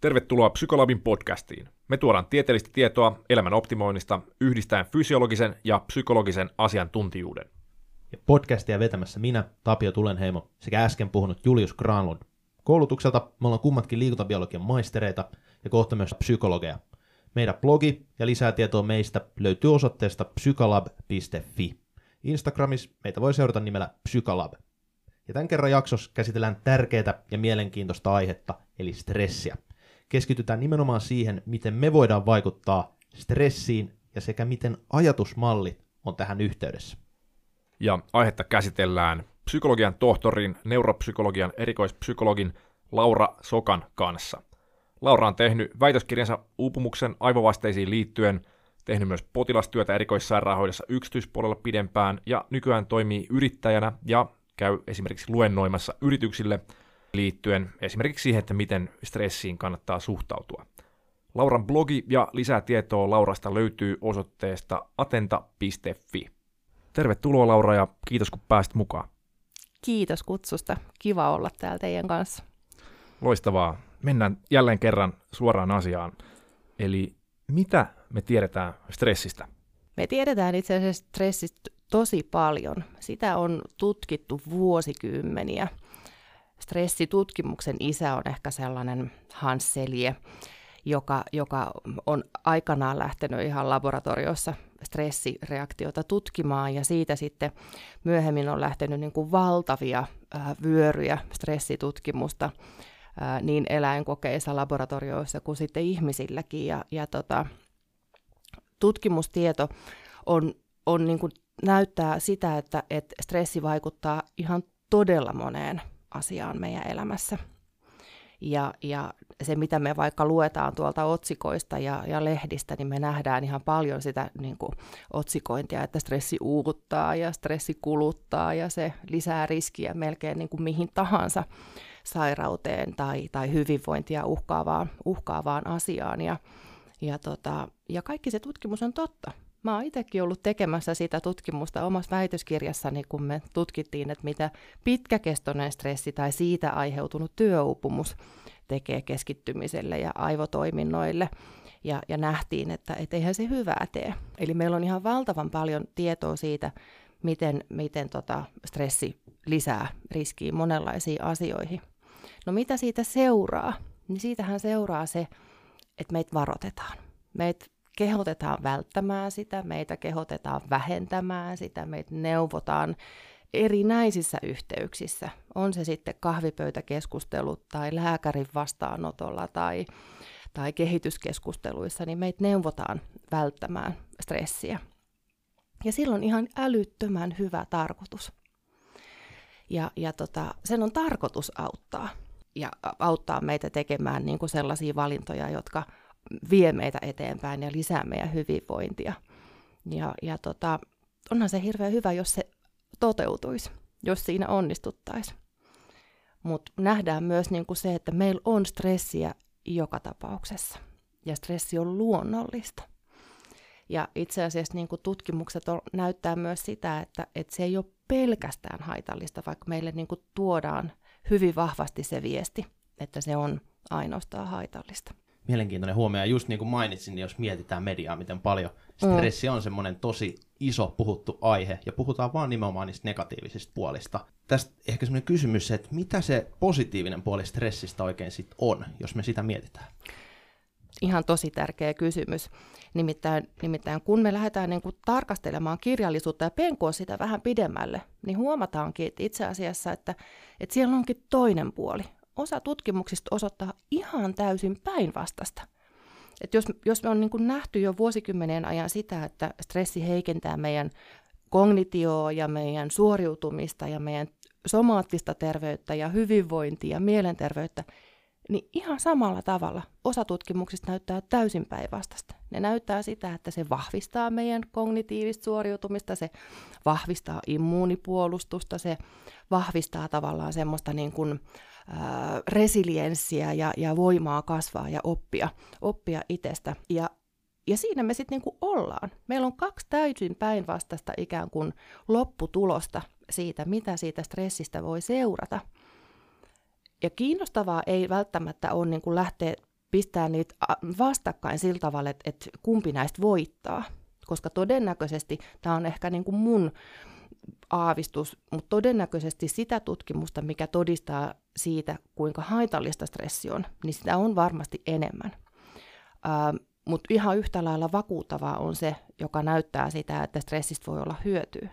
Tervetuloa Psykolabin podcastiin. Me tuodaan tieteellistä tietoa elämän optimoinnista yhdistäen fysiologisen ja psykologisen asiantuntijuuden. Ja podcastia vetämässä minä, Tapio Tulenheimo, sekä äsken puhunut Julius Granlund. Koulutukselta me ollaan kummatkin liikuntabiologian maistereita ja kohta myös psykologeja. Meidän blogi ja lisää tietoa meistä löytyy osoitteesta psykolab.fi. Instagramissa meitä voi seurata nimellä Psykolab. Ja tämän kerran jaksossa käsitellään tärkeää ja mielenkiintoista aihetta, eli stressiä. Keskitytään nimenomaan siihen, miten me voidaan vaikuttaa stressiin ja sekä miten ajatusmallit on tähän yhteydessä. Ja aihetta käsitellään psykologian tohtorin, neuropsykologian erikoispsykologin Laura Sokan kanssa. Laura on tehnyt väitöskirjansa uupumuksen aivovasteisiin liittyen, tehnyt myös potilastyötä erikoissairaanhoidossa yksityispuolella pidempään ja nykyään toimii yrittäjänä ja käy esimerkiksi luennoimassa yrityksille liittyen esimerkiksi siihen, että miten stressiin kannattaa suhtautua. Lauran blogi ja lisää tietoa Laurasta löytyy osoitteesta atenta.fi. Tervetuloa Laura ja kiitos kun pääsit mukaan. Kiitos kutsusta. Kiva olla täällä teidän kanssa. Loistavaa. Mennään jälleen kerran suoraan asiaan. Eli mitä me tiedetään stressistä? Me tiedetään itse asiassa stressistä tosi paljon. Sitä on tutkittu vuosikymmeniä. Stressitutkimuksen isä on ehkä sellainen Hans Selye, joka, joka on aikanaan lähtenyt ihan laboratoriossa stressireaktiota tutkimaan ja siitä sitten myöhemmin on lähtenyt niin kuin valtavia äh, vyöryjä stressitutkimusta äh, niin eläinkokeissa, laboratorioissa kuin sitten ihmisilläkin. Ja, ja tota, tutkimustieto on, on niin kuin näyttää sitä, että, että stressi vaikuttaa ihan todella moneen asiaan meidän elämässä. Ja, ja se, mitä me vaikka luetaan tuolta otsikoista ja, ja lehdistä, niin me nähdään ihan paljon sitä niin kuin, otsikointia, että stressi uuvuttaa ja stressi kuluttaa ja se lisää riskiä melkein niin kuin mihin tahansa sairauteen tai, tai hyvinvointia uhkaavaan, uhkaavaan asiaan. Ja, ja, tota, ja kaikki se tutkimus on totta. Mä oon itsekin ollut tekemässä sitä tutkimusta omassa väitöskirjassani, kun me tutkittiin, että mitä pitkäkestoinen stressi tai siitä aiheutunut työuupumus tekee keskittymiselle ja aivotoiminnoille. Ja, ja nähtiin, että et eihän se hyvää tee. Eli meillä on ihan valtavan paljon tietoa siitä, miten, miten tota stressi lisää riskiä monenlaisiin asioihin. No mitä siitä seuraa? Niin siitähän seuraa se, että meitä varoitetaan. Meitä kehotetaan välttämään sitä, meitä kehotetaan vähentämään sitä, meitä neuvotaan erinäisissä yhteyksissä. On se sitten kahvipöytäkeskustelut tai lääkärin vastaanotolla tai, tai kehityskeskusteluissa, niin meitä neuvotaan välttämään stressiä. Ja silloin ihan älyttömän hyvä tarkoitus. Ja, ja tota, sen on tarkoitus auttaa ja auttaa meitä tekemään niin kuin sellaisia valintoja, jotka vie meitä eteenpäin ja lisää meidän hyvinvointia. Ja, ja tota, onhan se hirveän hyvä, jos se toteutuisi, jos siinä onnistuttaisiin. Mutta nähdään myös niin kuin se, että meillä on stressiä joka tapauksessa. Ja stressi on luonnollista. Ja itse asiassa niin kuin tutkimukset on, näyttää myös sitä, että, että se ei ole pelkästään haitallista, vaikka meille niin kuin tuodaan hyvin vahvasti se viesti, että se on ainoastaan haitallista mielenkiintoinen huomio. Ja just niin kuin mainitsin, niin jos mietitään mediaa, miten paljon stressi on semmoinen tosi iso puhuttu aihe, ja puhutaan vaan nimenomaan niistä negatiivisista puolista. Tästä ehkä semmoinen kysymys, että mitä se positiivinen puoli stressistä oikein sitten on, jos me sitä mietitään? Ihan tosi tärkeä kysymys. Nimittäin, nimittäin kun me lähdetään niin kuin tarkastelemaan kirjallisuutta ja penkoa sitä vähän pidemmälle, niin huomataankin että itse asiassa, että, että siellä onkin toinen puoli osa tutkimuksista osoittaa ihan täysin päinvastasta. Et jos, jos me on niin nähty jo vuosikymmenien ajan sitä, että stressi heikentää meidän kognitioa ja meidän suoriutumista ja meidän somaattista terveyttä ja hyvinvointia ja mielenterveyttä, niin ihan samalla tavalla osa tutkimuksista näyttää täysin päinvastasta. Ne näyttää sitä, että se vahvistaa meidän kognitiivista suoriutumista, se vahvistaa immuunipuolustusta, se vahvistaa tavallaan semmoista niin kuin, resilienssiä ja, ja voimaa kasvaa ja oppia, oppia itsestä. Ja, ja siinä me sitten niinku ollaan. Meillä on kaksi täysin päinvastaista ikään kuin lopputulosta siitä, mitä siitä stressistä voi seurata. Ja kiinnostavaa ei välttämättä ole niin kuin lähteä pistää niitä vastakkain sillä tavalla, että, että kumpi näistä voittaa. Koska todennäköisesti, tämä on ehkä niin kuin mun aavistus, mutta todennäköisesti sitä tutkimusta, mikä todistaa siitä, kuinka haitallista stressi on, niin sitä on varmasti enemmän. Mutta ihan yhtä lailla vakuuttavaa on se, joka näyttää sitä, että stressistä voi olla hyötyä.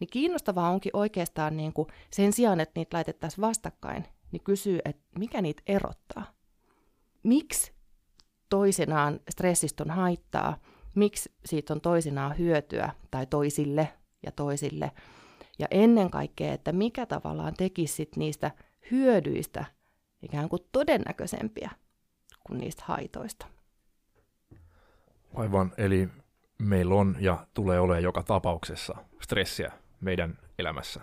Niin kiinnostavaa onkin oikeastaan niin kuin sen sijaan, että niitä laitettaisiin vastakkain, niin kysyy, että mikä niitä erottaa. Miksi toisinaan stressistä on haittaa, miksi siitä on toisinaan hyötyä tai toisille ja toisille. Ja ennen kaikkea, että mikä tavallaan tekisi sit niistä hyödyistä ikään kuin todennäköisempiä kuin niistä haitoista. Aivan, eli meillä on ja tulee olemaan joka tapauksessa stressiä meidän elämässä.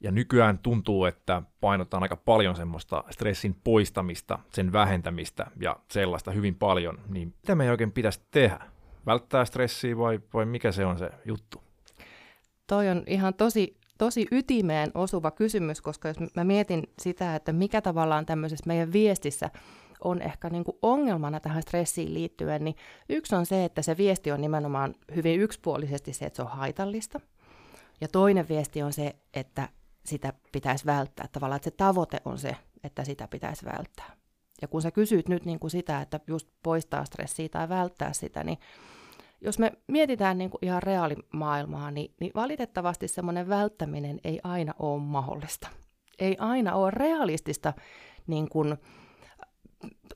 Ja nykyään tuntuu, että painotetaan aika paljon semmoista stressin poistamista, sen vähentämistä ja sellaista hyvin paljon. Niin mitä me oikein pitäisi tehdä? Välttää stressiä vai, vai mikä se on se juttu? Toi on ihan tosi, tosi ytimeen osuva kysymys, koska jos mä mietin sitä, että mikä tavallaan tämmöisessä meidän viestissä on ehkä niin kuin ongelmana tähän stressiin liittyen, niin yksi on se, että se viesti on nimenomaan hyvin yksipuolisesti se, että se on haitallista. Ja toinen viesti on se, että sitä pitäisi välttää. Tavallaan, että se tavoite on se, että sitä pitäisi välttää. Ja kun sä kysyt nyt niin kuin sitä, että just poistaa stressiä tai välttää sitä, niin jos me mietitään niin kuin ihan reaalimaailmaa, niin, niin valitettavasti semmoinen välttäminen ei aina ole mahdollista. Ei aina ole realistista niin kuin,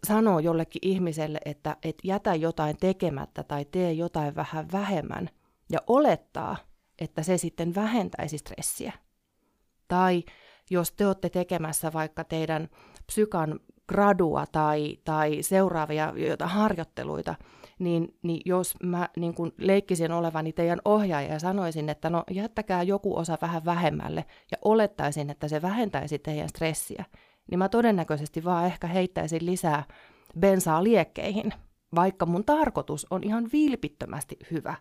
sanoa jollekin ihmiselle, että, että jätä jotain tekemättä tai tee jotain vähän vähemmän ja olettaa, että se sitten vähentäisi stressiä. Tai jos te olette tekemässä vaikka teidän psykan gradua tai, tai seuraavia joita harjoitteluita, niin, niin jos mä niin kun leikkisin olevani teidän ohjaaja ja sanoisin, että no jättäkää joku osa vähän vähemmälle ja olettaisin, että se vähentäisi teidän stressiä, niin mä todennäköisesti vaan ehkä heittäisin lisää bensaa liekkeihin, vaikka mun tarkoitus on ihan vilpittömästi hyvä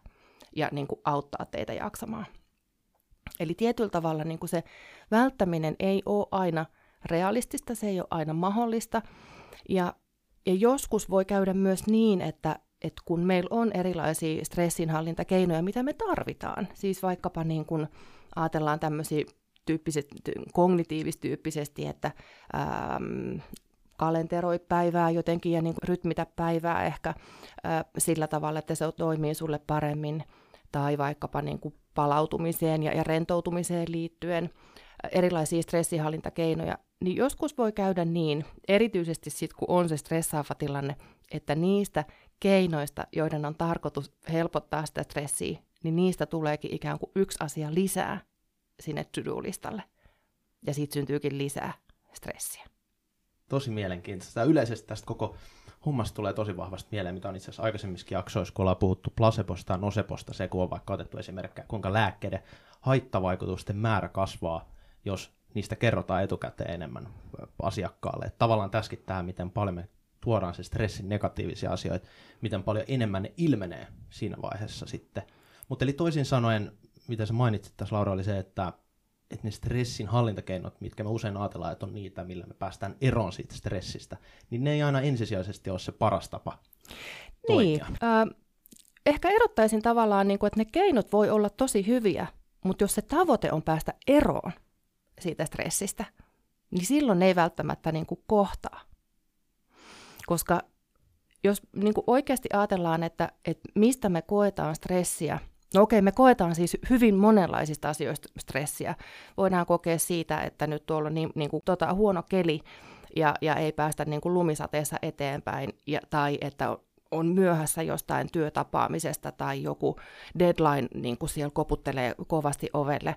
ja niin kuin auttaa teitä jaksamaan. Eli tietyllä tavalla niin kuin se välttäminen ei ole aina realistista, se ei ole aina mahdollista. Ja, ja joskus voi käydä myös niin, että, että kun meillä on erilaisia stressinhallintakeinoja, mitä me tarvitaan, siis vaikkapa niin kuin ajatellaan tämmöisiä tyyppisesti, kognitiivistyyppisesti, että ähm, kalenteroi päivää jotenkin ja niin rytmitä päivää ehkä äh, sillä tavalla, että se toimii sulle paremmin, tai vaikkapa niin palautumiseen ja, ja rentoutumiseen liittyen äh, erilaisia stressihallintakeinoja, niin joskus voi käydä niin, erityisesti sitten kun on se stressaava tilanne, että niistä keinoista, joiden on tarkoitus helpottaa sitä stressiä, niin niistä tuleekin ikään kuin yksi asia lisää sinne to-do-listalle. Ja siitä syntyykin lisää stressiä. Tosi mielenkiintoista. Yleisesti tästä koko hommasta tulee tosi vahvasti mieleen, mitä on itse asiassa aikaisemmissakin jaksoissa, kun ollaan puhuttu placebosta ja noseposta, se kun on vaikka otettu esimerkkejä, kuinka lääkkeiden haittavaikutusten määrä kasvaa, jos niistä kerrotaan etukäteen enemmän asiakkaalle. Että tavallaan tässäkin tämä, miten paljon me tuodaan se stressin negatiivisia asioita, miten paljon enemmän ne ilmenee siinä vaiheessa sitten. Mutta eli toisin sanoen, mitä sä mainitsit tässä Laura, oli se, että, että ne stressin hallintakeinot, mitkä me usein ajatellaan, että on niitä, millä me päästään eroon siitä stressistä, niin ne ei aina ensisijaisesti ole se paras tapa Niin, äh, ehkä erottaisin tavallaan, niin kuin, että ne keinot voi olla tosi hyviä, mutta jos se tavoite on päästä eroon siitä stressistä, niin silloin ne ei välttämättä niin kuin kohtaa. Koska jos niin kuin oikeasti ajatellaan, että, että mistä me koetaan stressiä, no okei, me koetaan siis hyvin monenlaisista asioista stressiä. Voidaan kokea siitä, että nyt tuolla on niin, niin kuin, tota, huono keli ja, ja ei päästä niin kuin lumisateessa eteenpäin, ja, tai että on myöhässä jostain työtapaamisesta tai joku deadline niin kuin siellä koputtelee kovasti ovelle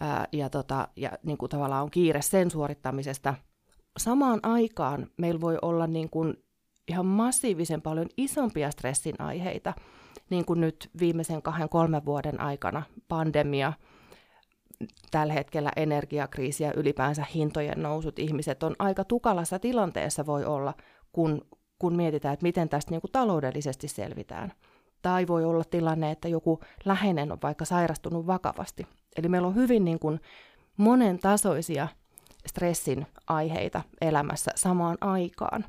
ää, ja, tota, ja niin kuin tavallaan on kiire sen suorittamisesta. Samaan aikaan meillä voi olla niin kuin ihan massiivisen paljon isompia stressin aiheita, niin kuin nyt viimeisen kahden, kolmen vuoden aikana pandemia, tällä hetkellä energiakriisi ja ylipäänsä hintojen nousut. Ihmiset on aika tukalassa tilanteessa voi olla, kun, kun mietitään, että miten tästä niin kuin taloudellisesti selvitään. Tai voi olla tilanne, että joku läheinen on vaikka sairastunut vakavasti. Eli meillä on hyvin niin kuin monen tasoisia stressin aiheita elämässä samaan aikaan.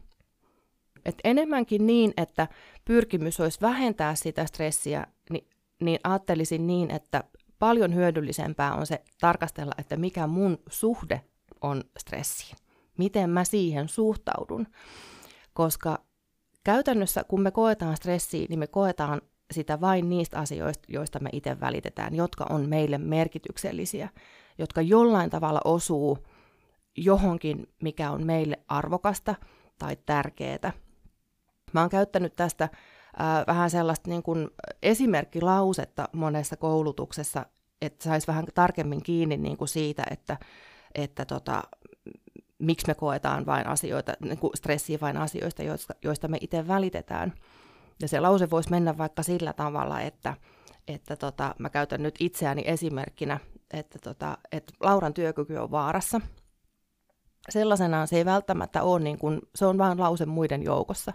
Et enemmänkin niin, että pyrkimys olisi vähentää sitä stressiä, niin, niin ajattelisin niin, että paljon hyödyllisempää on se tarkastella, että mikä mun suhde on stressiin. Miten mä siihen suhtaudun. Koska käytännössä, kun me koetaan stressiä, niin me koetaan sitä vain niistä asioista, joista me itse välitetään, jotka on meille merkityksellisiä, jotka jollain tavalla osuu johonkin, mikä on meille arvokasta tai tärkeää. Mä oon käyttänyt tästä vähän sellaista niin kuin esimerkkilausetta monessa koulutuksessa, että saisi vähän tarkemmin kiinni niin kuin siitä, että, että tota, miksi me koetaan vain asioita, niin kuin stressiä vain asioista, joista, joista me itse välitetään. Ja se lause voisi mennä vaikka sillä tavalla, että, että tota, mä käytän nyt itseäni esimerkkinä, että, tota, että Lauran työkyky on vaarassa. Sellaisenaan se ei välttämättä ole, niin kuin, se on vain lause muiden joukossa,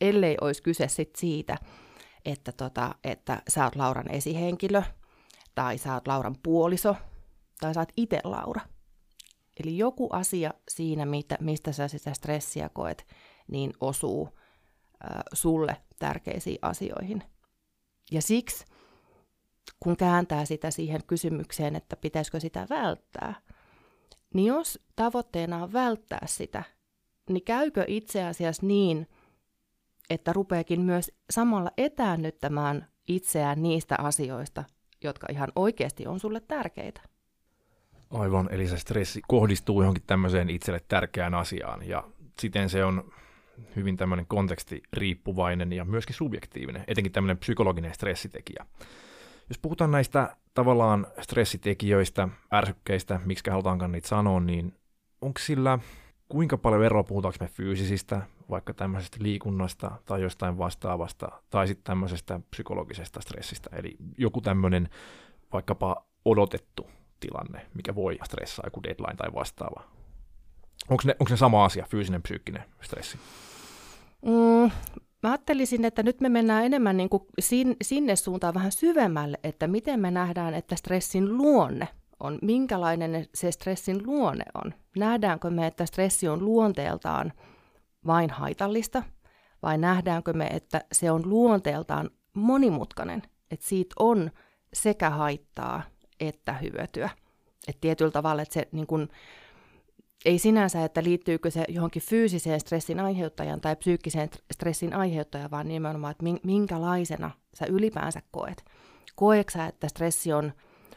ellei olisi kyse sit siitä, että, tota, että sä oot Lauran esihenkilö, tai sä oot Lauran puoliso, tai sä oot itse Laura. Eli joku asia siinä, mitä, mistä sä sitä stressiä koet, niin osuu äh, sulle tärkeisiin asioihin. Ja siksi, kun kääntää sitä siihen kysymykseen, että pitäisikö sitä välttää, niin jos tavoitteena on välttää sitä, niin käykö itse asiassa niin, että rupeekin myös samalla etäännyttämään itseään niistä asioista, jotka ihan oikeasti on sulle tärkeitä. Aivan, eli se stressi kohdistuu johonkin tämmöiseen itselle tärkeään asiaan, ja siten se on hyvin tämmöinen kontekstiriippuvainen ja myöskin subjektiivinen, etenkin tämmöinen psykologinen stressitekijä. Jos puhutaan näistä tavallaan stressitekijöistä, ärsykkeistä, miksi halutaankaan niitä sanoa, niin onko sillä kuinka paljon eroa puhutaanko me fyysisistä, vaikka tämmöisestä liikunnasta tai jostain vastaavasta, tai sitten tämmöisestä psykologisesta stressistä, eli joku tämmöinen vaikkapa odotettu tilanne, mikä voi stressaa, joku deadline tai vastaava. Onko ne, onko ne sama asia, fyysinen, psyykkinen stressi? Mm, mä ajattelisin, että nyt me mennään enemmän niin kuin sin, sinne suuntaan vähän syvemmälle, että miten me nähdään, että stressin luonne on, minkälainen se stressin luonne on. Nähdäänkö me, että stressi on luonteeltaan vain haitallista, vai nähdäänkö me, että se on luonteeltaan monimutkainen, että siitä on sekä haittaa että hyötyä. Et tietyllä tavalla, että se niin kun, ei sinänsä, että liittyykö se johonkin fyysiseen stressin aiheuttajan tai psyykkiseen stressin aiheuttajan, vaan nimenomaan, että minkälaisena sä ylipäänsä koet. Koeksä, että stressi on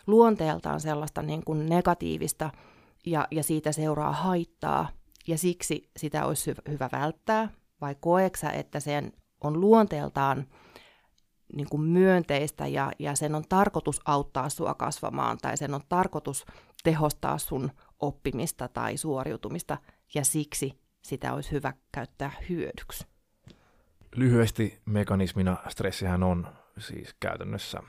luonteeltaan sellaista niin kuin negatiivista ja, ja siitä seuraa haittaa ja siksi sitä olisi hyvä välttää, vai koeksä, että sen on luonteeltaan niin kuin myönteistä ja, ja sen on tarkoitus auttaa sua kasvamaan tai sen on tarkoitus tehostaa sun oppimista tai suoriutumista ja siksi sitä olisi hyvä käyttää hyödyksi. Lyhyesti mekanismina stressihän on siis käytännössä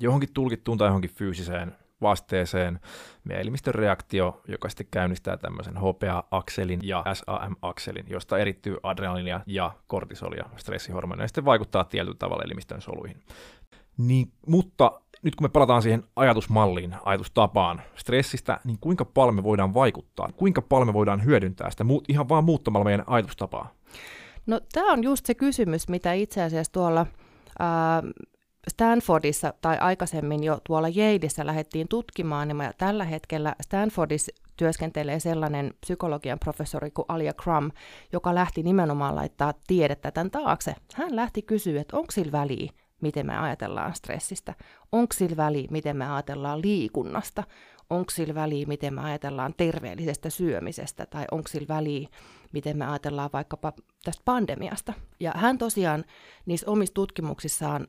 johonkin tulkittuun tai johonkin fyysiseen vasteeseen meidän elimistön reaktio, joka sitten käynnistää tämmöisen HPA-akselin ja SAM-akselin, josta erittyy adrenalinia ja kortisolia, stressihormoneja, ja sitten vaikuttaa tietyllä tavalla elimistön soluihin. Niin, mutta nyt kun me palataan siihen ajatusmalliin, ajatustapaan stressistä, niin kuinka paljon me voidaan vaikuttaa? Kuinka paljon me voidaan hyödyntää sitä ihan vaan muuttamalla meidän ajatustapaa? No tämä on just se kysymys, mitä itse asiassa tuolla ää, Stanfordissa tai aikaisemmin jo tuolla Yaleissa lähdettiin tutkimaan, ja tällä hetkellä Stanfordissa työskentelee sellainen psykologian professori kuin Alia Crum, joka lähti nimenomaan laittaa tiedettä tämän taakse. Hän lähti kysyä, että onko sillä väliä, miten me ajatellaan stressistä, onko sillä väliä, miten me ajatellaan liikunnasta, onko sillä väliä, miten me ajatellaan terveellisestä syömisestä, tai onko sillä väliä, miten me ajatellaan vaikkapa tästä pandemiasta. Ja hän tosiaan niissä omissa tutkimuksissaan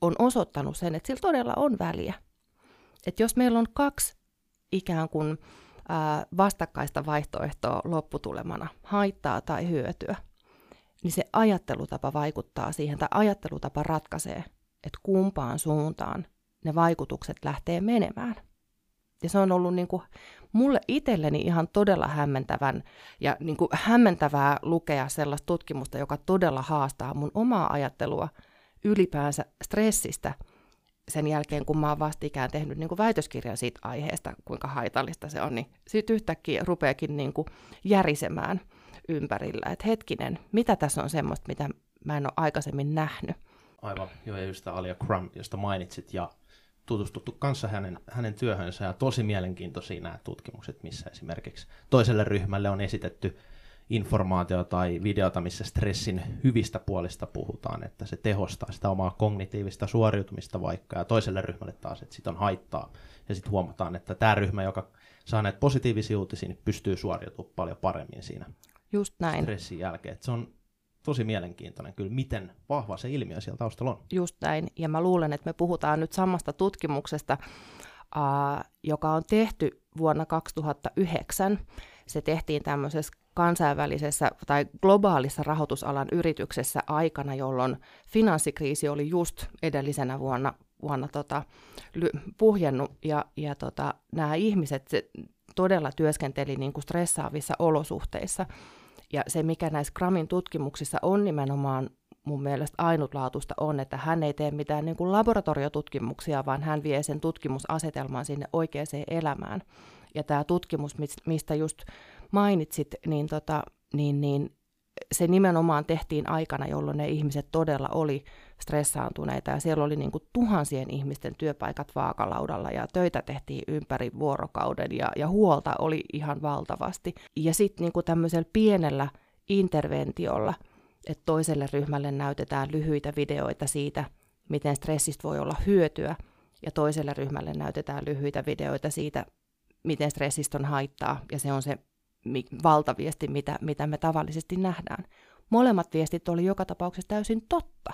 on osoittanut sen, että sillä todella on väliä. Että jos meillä on kaksi ikään kuin ää, vastakkaista vaihtoehtoa lopputulemana, haittaa tai hyötyä, niin se ajattelutapa vaikuttaa siihen, tai ajattelutapa ratkaisee, että kumpaan suuntaan ne vaikutukset lähtee menemään. Ja se on ollut niin kuin mulle itselleni ihan todella hämmentävän ja niin kuin hämmentävää lukea sellaista tutkimusta, joka todella haastaa mun omaa ajattelua – ylipäänsä stressistä sen jälkeen, kun mä oon vastikään tehnyt niin kuin väitöskirjan siitä aiheesta, kuinka haitallista se on, niin sitten yhtäkkiä rupeakin niin kuin järisemään ympärillä, että hetkinen, mitä tässä on semmoista, mitä mä en ole aikaisemmin nähnyt. Aivan, joo, ja just Alia Crum, josta mainitsit, ja tutustuttu kanssa hänen, hänen työhönsä, ja tosi mielenkiintoisia nämä tutkimukset, missä esimerkiksi toiselle ryhmälle on esitetty informaatio tai videota, missä stressin hyvistä puolista puhutaan, että se tehostaa sitä omaa kognitiivista suoriutumista vaikka, ja toiselle ryhmälle taas, että sit on haittaa. Ja sitten huomataan, että tämä ryhmä, joka saa näitä positiivisia uutisia, niin pystyy suoriutumaan paljon paremmin siinä Just näin. stressin jälkeen. Et se on tosi mielenkiintoinen kyllä, miten vahva se ilmiö siellä taustalla on. Just näin. Ja mä luulen, että me puhutaan nyt samasta tutkimuksesta, uh, joka on tehty vuonna 2009. Se tehtiin tämmöisessä kansainvälisessä tai globaalissa rahoitusalan yrityksessä aikana, jolloin finanssikriisi oli just edellisenä vuonna, vuonna tota, puhjennut ja, ja tota, nämä ihmiset se, todella työskenteli niin kuin stressaavissa olosuhteissa. Ja se, mikä näissä Gramin tutkimuksissa on nimenomaan mun mielestä ainutlaatuista on, että hän ei tee mitään niin kuin laboratoriotutkimuksia, vaan hän vie sen tutkimusasetelman sinne oikeaan elämään. Ja tämä tutkimus, mistä just mainitsit, niin, tota, niin, niin se nimenomaan tehtiin aikana, jolloin ne ihmiset todella oli stressaantuneita ja siellä oli niin kuin tuhansien ihmisten työpaikat vaakalaudalla ja töitä tehtiin ympäri vuorokauden ja, ja huolta oli ihan valtavasti. Ja sitten niin tämmöisellä pienellä interventiolla, että toiselle ryhmälle näytetään lyhyitä videoita siitä, miten stressistä voi olla hyötyä, ja toiselle ryhmälle näytetään lyhyitä videoita siitä, miten stressistä on haittaa, ja se on se valtaviesti, mitä, mitä me tavallisesti nähdään. Molemmat viestit oli joka tapauksessa täysin totta.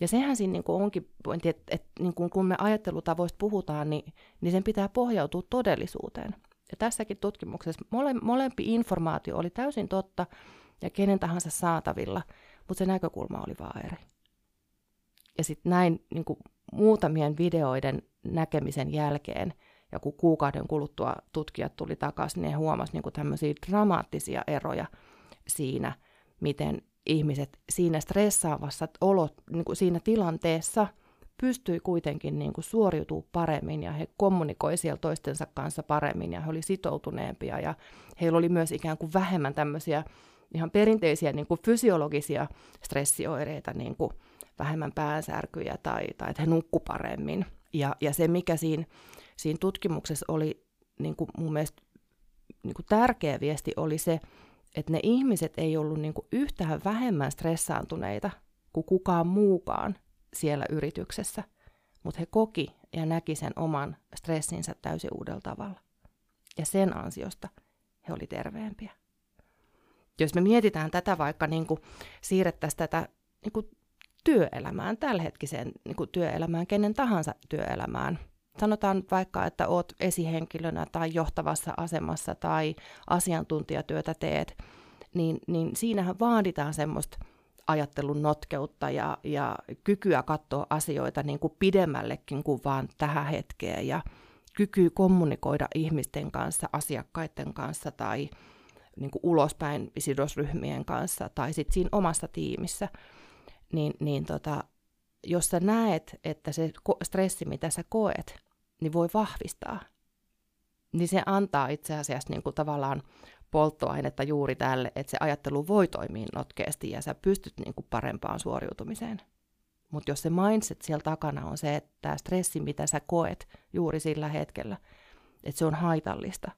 Ja sehän siinä niin kuin onkin pointti, että, että niin kuin kun me ajattelutavoista puhutaan, niin, niin sen pitää pohjautua todellisuuteen. Ja tässäkin tutkimuksessa mole, molempi informaatio oli täysin totta ja kenen tahansa saatavilla, mutta se näkökulma oli vaan eri. Ja sitten näin niin kuin muutamien videoiden näkemisen jälkeen – ja kun kuukauden kuluttua tutkijat tuli takaisin, niin he huomasivat niin tämmöisiä dramaattisia eroja siinä, miten ihmiset siinä stressaavassa olot, niin kuin siinä tilanteessa pystyi kuitenkin niin kuin suoriutumaan paremmin ja he kommunikoivat siellä toistensa kanssa paremmin ja he olivat sitoutuneempia ja heillä oli myös ikään kuin vähemmän tämmöisiä ihan perinteisiä niin kuin fysiologisia stressioireita, niin kuin vähemmän päänsärkyjä tai, tai että he nukku paremmin. Ja, ja se, mikä siinä siinä tutkimuksessa oli niin kuin mun mielestä niin kuin tärkeä viesti oli se, että ne ihmiset ei ollut niin kuin yhtään vähemmän stressaantuneita kuin kukaan muukaan siellä yrityksessä, mutta he koki ja näki sen oman stressinsä täysin uudella tavalla. Ja sen ansiosta he oli terveempiä. Jos me mietitään tätä vaikka niin kuin siirrettäisiin tätä niin kuin työelämään, tällähetkiseen niin kuin työelämään, kenen tahansa työelämään – sanotaan vaikka, että oot esihenkilönä tai johtavassa asemassa tai asiantuntijatyötä teet, niin, niin siinähän vaaditaan semmoista ajattelun notkeutta ja, ja kykyä katsoa asioita niin kuin pidemmällekin kuin vaan tähän hetkeen ja kykyä kommunikoida ihmisten kanssa, asiakkaiden kanssa tai niin kuin ulospäin sidosryhmien kanssa tai sitten siinä omassa tiimissä, niin, niin tota, jos sä näet, että se stressi, mitä sä koet, niin voi vahvistaa, niin se antaa itse asiassa niin kuin tavallaan polttoainetta juuri tälle, että se ajattelu voi toimia notkeasti ja sä pystyt niin kuin parempaan suoriutumiseen. Mutta jos se mindset siellä takana on se, että tämä stressi, mitä sä koet juuri sillä hetkellä, että se on haitallista,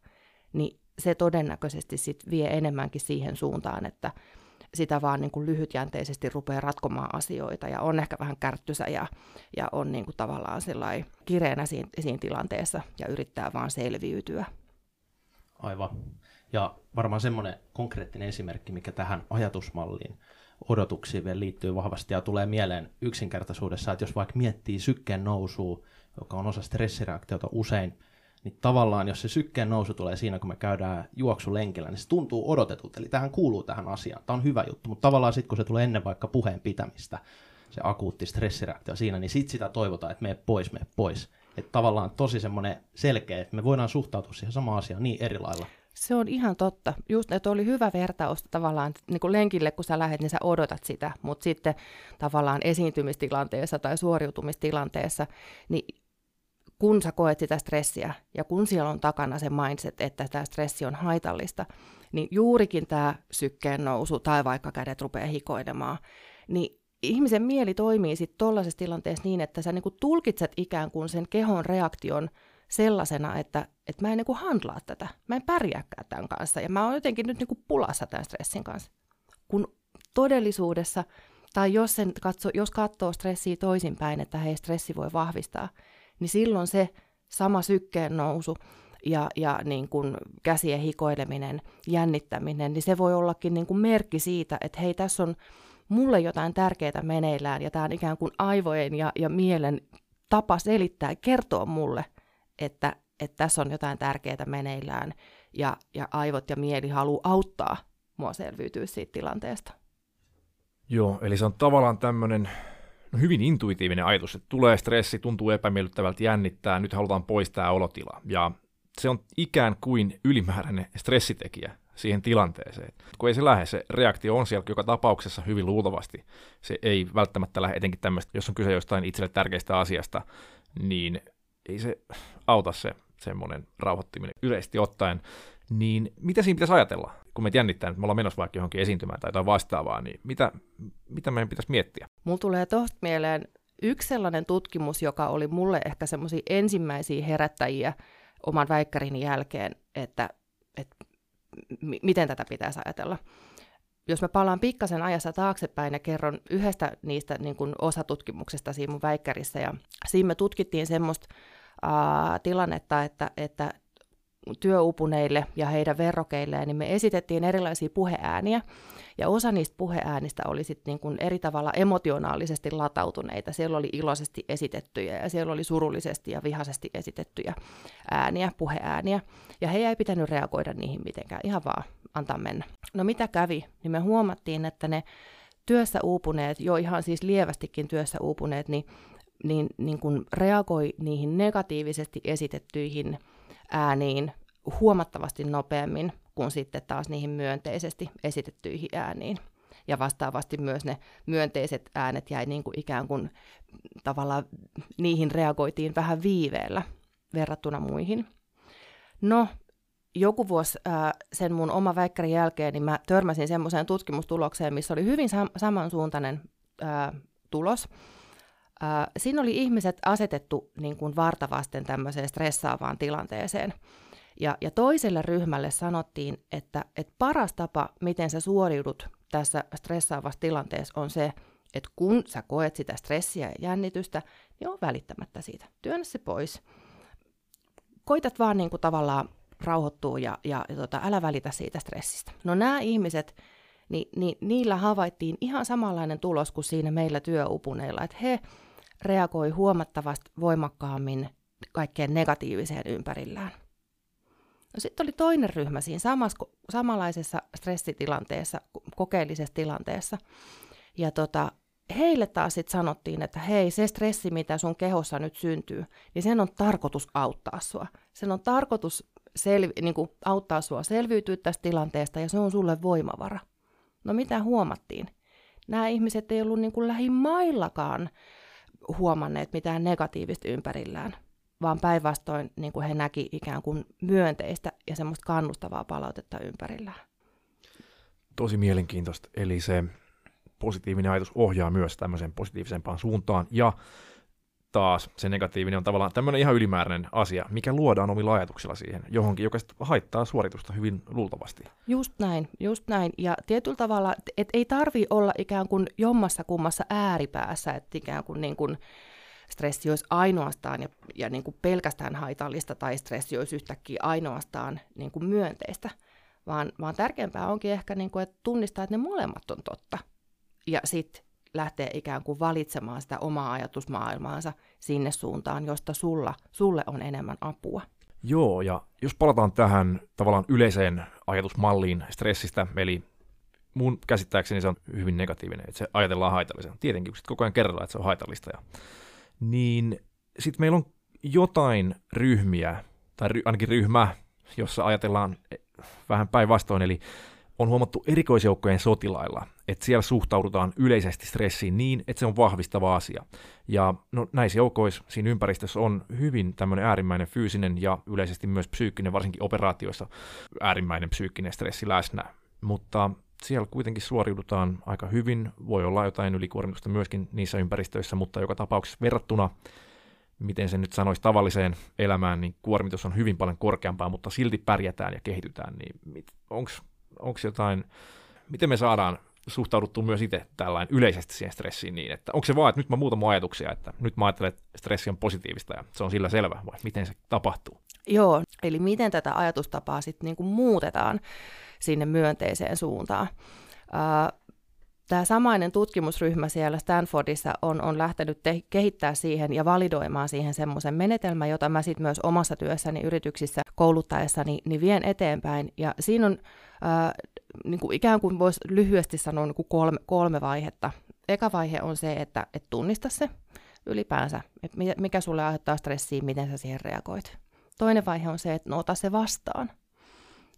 niin se todennäköisesti sit vie enemmänkin siihen suuntaan, että sitä vaan niin kuin lyhytjänteisesti rupeaa ratkomaan asioita ja on ehkä vähän kärttysä ja, ja on niin kuin tavallaan kireenä siinä, siinä tilanteessa ja yrittää vaan selviytyä. Aivan. Ja varmaan semmoinen konkreettinen esimerkki, mikä tähän ajatusmalliin odotuksiin vielä liittyy vahvasti ja tulee mieleen yksinkertaisuudessa, että jos vaikka miettii sykkeen nousua, joka on osa stressireaktiota usein, niin tavallaan jos se sykkeen nousu tulee siinä, kun me käydään juoksulenkillä, niin se tuntuu odotetulta. Eli tähän kuuluu tähän asiaan. Tämä on hyvä juttu, mutta tavallaan sitten kun se tulee ennen vaikka puheen pitämistä, se akuutti stressireaktio siinä, niin sitten sitä toivotaan, että mene pois, mene pois. Että tavallaan tosi semmoinen selkeä, että me voidaan suhtautua siihen samaan asiaan niin eri lailla. Se on ihan totta. Just, että oli hyvä vertaus tavallaan niin kuin lenkille, kun sä lähdet, niin sä odotat sitä, mutta sitten tavallaan esiintymistilanteessa tai suoriutumistilanteessa, niin kun sä koet sitä stressiä ja kun siellä on takana se mindset, että tämä stressi on haitallista, niin juurikin tämä sykkeen nousu tai vaikka kädet rupeaa hikoilemaan, niin ihmisen mieli toimii sitten tuollaisessa tilanteessa niin, että sä niinku tulkitset ikään kuin sen kehon reaktion sellaisena, että, että mä en niinku handlaa tätä, mä en pärjääkään tämän kanssa ja mä oon jotenkin nyt niinku pulassa tämän stressin kanssa. Kun todellisuudessa, tai jos, sen katso, jos katsoo stressiä toisinpäin, että hei, stressi voi vahvistaa, niin silloin se sama sykkeen nousu ja, ja niin kuin käsien hikoileminen, jännittäminen, niin se voi ollakin niin kuin merkki siitä, että hei, tässä on mulle jotain tärkeää meneillään, ja tämä on ikään kuin aivojen ja, ja mielen tapa selittää, kertoa mulle, että, että tässä on jotain tärkeää meneillään, ja, ja aivot ja mieli haluaa auttaa mua selviytyä siitä tilanteesta. Joo, eli se on tavallaan tämmöinen hyvin intuitiivinen ajatus, että tulee stressi, tuntuu epämiellyttävältä, jännittää, nyt halutaan poistaa olotila. Ja se on ikään kuin ylimääräinen stressitekijä siihen tilanteeseen. Kun ei se lähde, se reaktio on siellä joka tapauksessa hyvin luultavasti. Se ei välttämättä lähde etenkin tämmöistä, jos on kyse jostain itselle tärkeistä asiasta, niin ei se auta se semmoinen rauhoittiminen yleisesti ottaen. Niin mitä siinä pitäisi ajatella, kun me jännittää, että me ollaan menossa vaikka johonkin esiintymään tai jotain vastaavaa, niin mitä, mitä meidän pitäisi miettiä? Mulla tulee tuosta mieleen yksi sellainen tutkimus, joka oli mulle ehkä semmoisia ensimmäisiä herättäjiä oman väikkärini jälkeen, että, että m- miten tätä pitäisi ajatella. Jos mä palaan pikkasen ajassa taaksepäin ja kerron yhdestä niistä niin kuin osatutkimuksesta siinä mun väikkärissä, ja siinä me tutkittiin semmoista tilannetta, että, että työupuneille ja heidän verrokeilleen, niin me esitettiin erilaisia puheääniä, ja osa niistä puheäänistä oli sitten niin eri tavalla emotionaalisesti latautuneita. Siellä oli iloisesti esitettyjä ja siellä oli surullisesti ja vihaisesti esitettyjä ääniä, puheääniä. Ja he ei pitänyt reagoida niihin mitenkään, ihan vaan antaa mennä. No mitä kävi? Niin me huomattiin, että ne työssä uupuneet, jo ihan siis lievästikin työssä uupuneet, niin, niin, niin kun reagoi niihin negatiivisesti esitettyihin ääniin huomattavasti nopeammin kuin sitten taas niihin myönteisesti esitettyihin ääniin. Ja vastaavasti myös ne myönteiset äänet jäi niin kuin ikään kuin tavallaan niihin reagoitiin vähän viiveellä verrattuna muihin. No, joku vuosi ää, sen mun oma väikkärin jälkeen, niin mä törmäsin semmoiseen tutkimustulokseen, missä oli hyvin sam- samansuuntainen ää, tulos. Siinä oli ihmiset asetettu niin kuin vartavasten tämmöiseen stressaavaan tilanteeseen – ja, ja toiselle ryhmälle sanottiin, että, että paras tapa, miten sä suoriudut tässä stressaavassa tilanteessa on se, että kun sä koet sitä stressiä ja jännitystä, niin on välittämättä siitä. Työnnä se pois. Koitat vaan niin kuin tavallaan rauhoittua ja, ja, ja tota, älä välitä siitä stressistä. No nämä ihmiset, niin, niin niillä havaittiin ihan samanlainen tulos kuin siinä meillä työupuneilla, että he reagoi huomattavasti voimakkaammin kaikkeen negatiiviseen ympärillään. No sitten oli toinen ryhmä siinä samassa, samanlaisessa stressitilanteessa, kokeellisessa tilanteessa. Ja tota, heille taas sitten sanottiin, että hei, se stressi, mitä sun kehossa nyt syntyy, niin sen on tarkoitus auttaa sua. Sen on tarkoitus selvi, niin kuin auttaa sua selviytyä tästä tilanteesta ja se on sulle voimavara. No mitä huomattiin? Nämä ihmiset ei ollut niin kuin lähimaillakaan huomanneet mitään negatiivista ympärillään vaan päinvastoin niin kuin he näki ikään kuin myönteistä ja semmoista kannustavaa palautetta ympärillään. Tosi mielenkiintoista. Eli se positiivinen ajatus ohjaa myös tämmöiseen positiivisempaan suuntaan, ja taas se negatiivinen on tavallaan tämmöinen ihan ylimääräinen asia, mikä luodaan omilla ajatuksilla siihen johonkin, joka haittaa suoritusta hyvin luultavasti. Just näin, just näin. Ja tietyllä tavalla, että ei tarvi olla ikään kuin jommassa kummassa ääripäässä, että ikään kuin, niin kuin stressi olisi ainoastaan ja, ja niin kuin pelkästään haitallista tai stressi olisi yhtäkkiä ainoastaan niin kuin myönteistä, vaan, vaan tärkeämpää onkin ehkä, niin kuin, että tunnistaa, että ne molemmat on totta. Ja sitten lähtee ikään kuin valitsemaan sitä omaa ajatusmaailmaansa sinne suuntaan, josta sulla, sulle on enemmän apua. Joo, ja jos palataan tähän tavallaan yleiseen ajatusmalliin stressistä, eli mun käsittääkseni se on hyvin negatiivinen, että se ajatellaan haitallisena. Tietenkin, kun koko ajan kerrotaan, että se on haitallista ja niin sitten meillä on jotain ryhmiä, tai ry, ainakin ryhmä, jossa ajatellaan vähän päinvastoin, eli on huomattu erikoisjoukkojen sotilailla, että siellä suhtaudutaan yleisesti stressiin niin, että se on vahvistava asia. Ja no, näissä joukoissa siinä ympäristössä on hyvin tämmöinen äärimmäinen fyysinen ja yleisesti myös psyykkinen, varsinkin operaatioissa äärimmäinen psyykkinen stressi läsnä. Mutta siellä kuitenkin suoriudutaan aika hyvin, voi olla jotain ylikuormitusta myöskin niissä ympäristöissä, mutta joka tapauksessa verrattuna miten se nyt sanoisi, tavalliseen elämään, niin kuormitus on hyvin paljon korkeampaa, mutta silti pärjätään ja kehitytään, niin onko jotain, miten me saadaan suhtauduttu myös itse tällainen yleisesti siihen stressiin niin, että onko se vaan, että nyt mä muutan mun ajatuksia, että nyt mä ajattelen, että stressi on positiivista ja se on sillä selvä, vai miten se tapahtuu? Joo, eli miten tätä ajatustapaa sitten niinku muutetaan sinne myönteiseen suuntaan. Uh, Tämä samainen tutkimusryhmä siellä Stanfordissa on, on lähtenyt te- kehittää siihen ja validoimaan siihen semmoisen menetelmän, jota mä sitten myös omassa työssäni yrityksissä kouluttaessani niin vien eteenpäin. Ja siinä on äh, niin kuin ikään kuin voisi lyhyesti sanoa niin kuin kolme, kolme vaihetta. Eka vaihe on se, että et tunnista se ylipäänsä, että mikä sulle aiheuttaa stressiä, miten sä siihen reagoit. Toinen vaihe on se, että no ota se vastaan.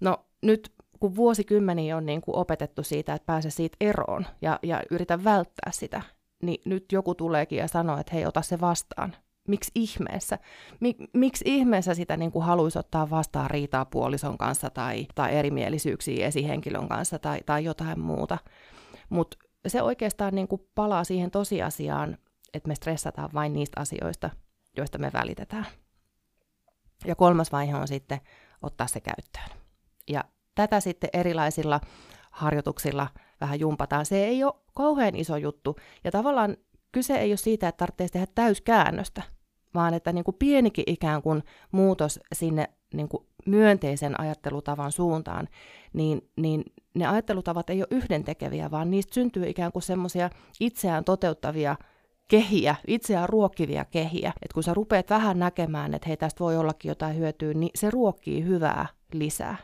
No nyt kun vuosikymmeniä on niin kuin opetettu siitä, että pääse siitä eroon ja, ja yritä välttää sitä, niin nyt joku tuleekin ja sanoo, että hei, ota se vastaan. Miksi ihmeessä? Mik, miksi ihmeessä sitä niin kuin haluaisi ottaa vastaan riitaa puolison kanssa tai, tai erimielisyyksiä esihenkilön kanssa tai, tai jotain muuta? Mutta se oikeastaan niin kuin palaa siihen tosiasiaan, että me stressataan vain niistä asioista, joista me välitetään. Ja kolmas vaihe on sitten ottaa se käyttöön. Ja tätä sitten erilaisilla harjoituksilla vähän jumpataan. Se ei ole kauhean iso juttu. Ja tavallaan kyse ei ole siitä, että tarvitsee tehdä täyskäännöstä, vaan että niin kuin pienikin ikään kuin muutos sinne niin kuin myönteisen ajattelutavan suuntaan, niin, niin ne ajattelutavat ei ole yhdentekeviä, vaan niistä syntyy ikään kuin semmoisia itseään toteuttavia kehiä, itseään ruokkivia kehiä. Et kun sä rupeat vähän näkemään, että hei tästä voi ollakin jotain hyötyä, niin se ruokkii hyvää lisää.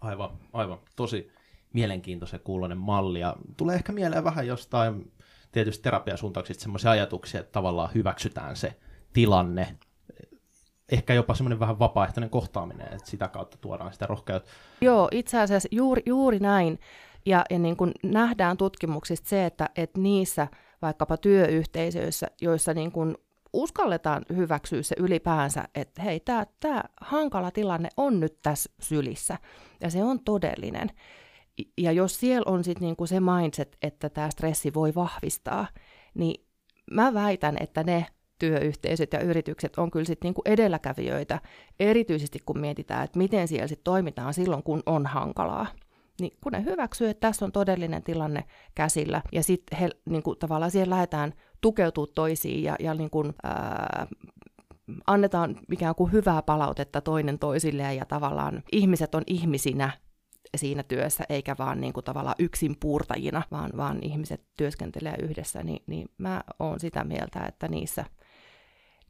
Aivan, aivan. Tosi mielenkiintoisen kuulonen malli. Ja tulee ehkä mieleen vähän jostain tietysti terapiasuuntauksista semmoisia ajatuksia, että tavallaan hyväksytään se tilanne. Ehkä jopa semmoinen vähän vapaaehtoinen kohtaaminen, että sitä kautta tuodaan sitä rohkeutta. Joo, itse asiassa juuri, juuri näin. Ja, ja niin kuin nähdään tutkimuksista se, että, että niissä vaikkapa työyhteisöissä, joissa niin kuin uskalletaan hyväksyä se ylipäänsä, että hei, tämä hankala tilanne on nyt tässä sylissä ja se on todellinen. Ja jos siellä on sitten niinku se mindset, että tämä stressi voi vahvistaa, niin mä väitän, että ne työyhteisöt ja yritykset on kyllä sitten niinku edelläkävijöitä, erityisesti kun mietitään, että miten siellä sitten toimitaan silloin, kun on hankalaa. Niin kun ne hyväksyy, että tässä on todellinen tilanne käsillä, ja sitten niinku, tavallaan siellä lähdetään tukeutua toisiin ja, ja niin kuin, ää, annetaan ikään kuin hyvää palautetta toinen toisilleen ja tavallaan ihmiset on ihmisinä siinä työssä, eikä vaan niin kuin tavallaan yksin puurtajina, vaan, vaan ihmiset työskentelee yhdessä, niin, niin mä oon sitä mieltä, että niissä,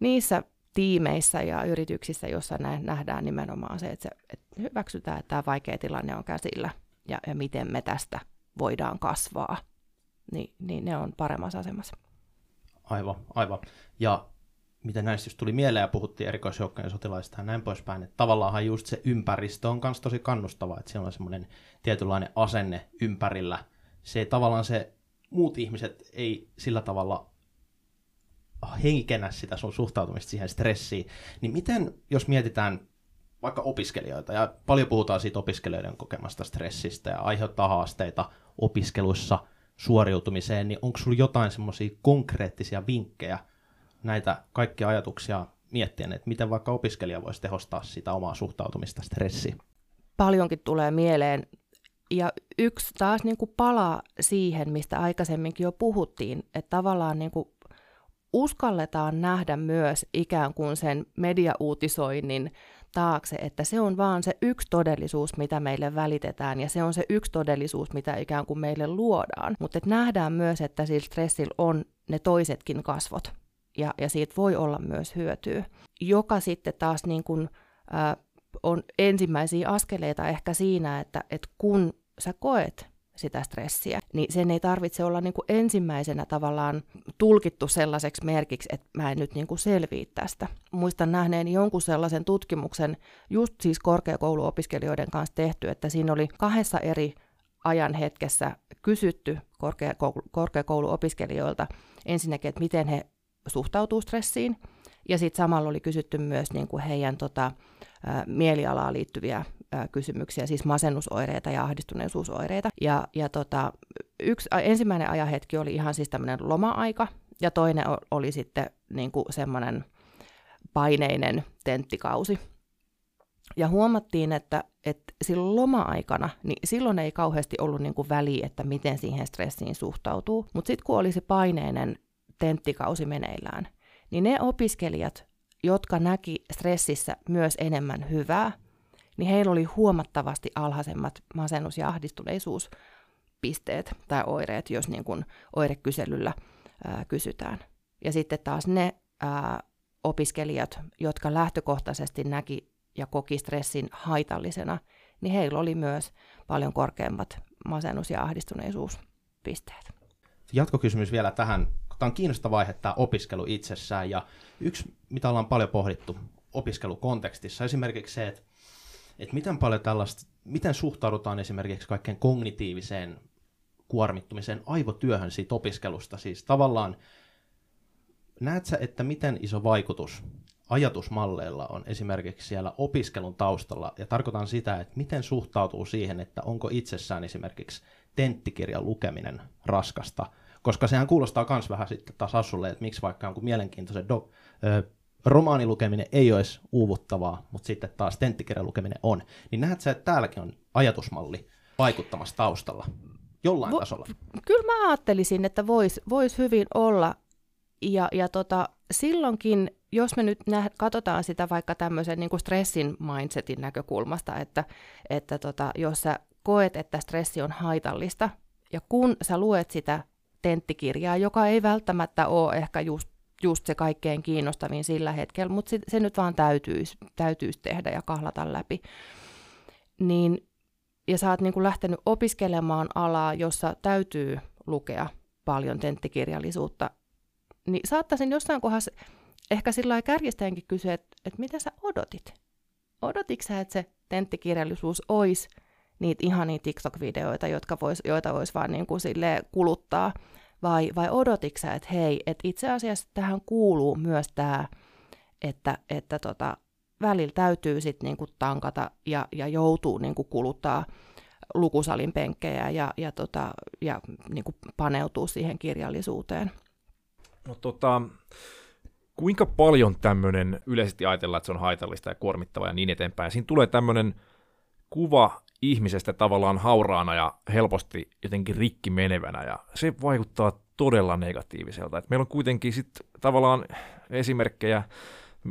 niissä tiimeissä ja yrityksissä, joissa nähdään nimenomaan se, että, se, että hyväksytään, että tämä vaikea tilanne on käsillä ja, ja miten me tästä voidaan kasvaa, niin, niin ne on paremmassa asemassa. Aivan, aivan. Ja mitä näistä just tuli mieleen ja puhuttiin erikoisjoukkojen sotilaista ja näin poispäin, että tavallaan just se ympäristö on myös tosi kannustava, että siellä on semmoinen tietynlainen asenne ympärillä. Se tavallaan se muut ihmiset ei sillä tavalla heikennä sitä sun suhtautumista siihen stressiin, niin miten, jos mietitään vaikka opiskelijoita, ja paljon puhutaan siitä opiskelijoiden kokemasta stressistä ja aiheuttaa haasteita opiskeluissa – suoriutumiseen, niin onko sinulla jotain semmoisia konkreettisia vinkkejä näitä kaikkia ajatuksia miettien, että miten vaikka opiskelija voisi tehostaa sitä omaa suhtautumista stressiin? Paljonkin tulee mieleen. Ja yksi taas niin kuin palaa siihen, mistä aikaisemminkin jo puhuttiin, että tavallaan niin kuin uskalletaan nähdä myös ikään kuin sen mediauutisoinnin taakse, että se on vaan se yksi todellisuus, mitä meille välitetään, ja se on se yksi todellisuus, mitä ikään kuin meille luodaan. Mutta nähdään myös, että sillä stressillä on ne toisetkin kasvot, ja, ja siitä voi olla myös hyötyä, joka sitten taas niin kuin, äh, on ensimmäisiä askeleita ehkä siinä, että, että kun sä koet sitä stressiä, niin sen ei tarvitse olla niin kuin ensimmäisenä tavallaan tulkittu sellaiseksi merkiksi, että mä en nyt niin kuin selviä tästä. Muistan nähneeni jonkun sellaisen tutkimuksen, just siis korkeakouluopiskelijoiden kanssa tehty, että siinä oli kahdessa eri ajan hetkessä kysytty korkeakoulu, korkeakouluopiskelijoilta ensinnäkin, että miten he suhtautuu stressiin, ja sitten samalla oli kysytty myös niin kuin heidän tota, ä, mielialaan liittyviä kysymyksiä, siis masennusoireita ja ahdistuneisuusoireita. Ja, ja tota, yksi, ensimmäinen ajahetki oli ihan siis tämmöinen loma-aika, ja toinen oli sitten niin kuin semmoinen paineinen tenttikausi. Ja huomattiin, että, että silloin loma-aikana, niin silloin ei kauheasti ollut niin kuin väliä, että miten siihen stressiin suhtautuu. Mutta sitten kun oli se paineinen tenttikausi meneillään, niin ne opiskelijat, jotka näki stressissä myös enemmän hyvää, niin heillä oli huomattavasti alhaisemmat masennus- ja ahdistuneisuuspisteet tai oireet, jos niin kuin oirekyselyllä ää, kysytään. Ja sitten taas ne ää, opiskelijat, jotka lähtökohtaisesti näki ja koki stressin haitallisena, niin heillä oli myös paljon korkeammat masennus- ja ahdistuneisuuspisteet. Jatkokysymys vielä tähän. Tämä on kiinnostava vaihe tämä opiskelu itsessään ja yksi, mitä ollaan paljon pohdittu opiskelukontekstissa, esimerkiksi se, että, että miten paljon tällaista, miten suhtaudutaan esimerkiksi kaikkeen kognitiiviseen kuormittumiseen, aivotyöhön siitä opiskelusta. Siis tavallaan, näet sä, että miten iso vaikutus ajatusmalleilla on esimerkiksi siellä opiskelun taustalla, ja tarkoitan sitä, että miten suhtautuu siihen, että onko itsessään esimerkiksi tenttikirjan lukeminen raskasta, koska sehän kuulostaa myös vähän sitten taas Assulle, että miksi vaikka jonkun mielenkiintoisen do, ö, romaanilukeminen ei olisi uuvuttavaa, mutta sitten taas tenttikirjan lukeminen on, niin näet sä, että täälläkin on ajatusmalli vaikuttamassa taustalla jollain Vo- tasolla? Kyllä mä ajattelisin, että voisi vois hyvin olla, ja, ja tota, silloinkin jos me nyt nä- katsotaan sitä vaikka tämmöisen niin kuin stressin mindsetin näkökulmasta, että, että tota, jos sä koet, että stressi on haitallista, ja kun sä luet sitä tenttikirjaa, joka ei välttämättä ole ehkä just, just se kaikkein kiinnostavin sillä hetkellä, mutta se, se nyt vaan täytyisi, täytyisi tehdä ja kahlata läpi, niin, ja sä oot niin kuin lähtenyt opiskelemaan alaa, jossa täytyy lukea paljon tenttikirjallisuutta, niin saattaisin jossain kohdassa ehkä sillä kärjistäenkin kysyä, että, että mitä sä odotit? Odotitko sä, että se tenttikirjallisuus olisi niitä ihania TikTok-videoita, jotka vois, joita voisi vaan niin kuin kuluttaa, vai, vai odotitko sä, että hei, että itse asiassa tähän kuuluu myös tämä, että, että tota, välillä täytyy sitten niinku tankata ja, ja joutuu niinku kuluttaa lukusalin penkkejä ja, ja, tota, ja niinku paneutuu siihen kirjallisuuteen. No tota, kuinka paljon tämmöinen yleisesti ajatellaan, että se on haitallista ja kuormittavaa ja niin eteenpäin. Siinä tulee tämmöinen kuva ihmisestä tavallaan hauraana ja helposti jotenkin rikki menevänä, ja se vaikuttaa todella negatiiviselta. Et meillä on kuitenkin sitten tavallaan esimerkkejä,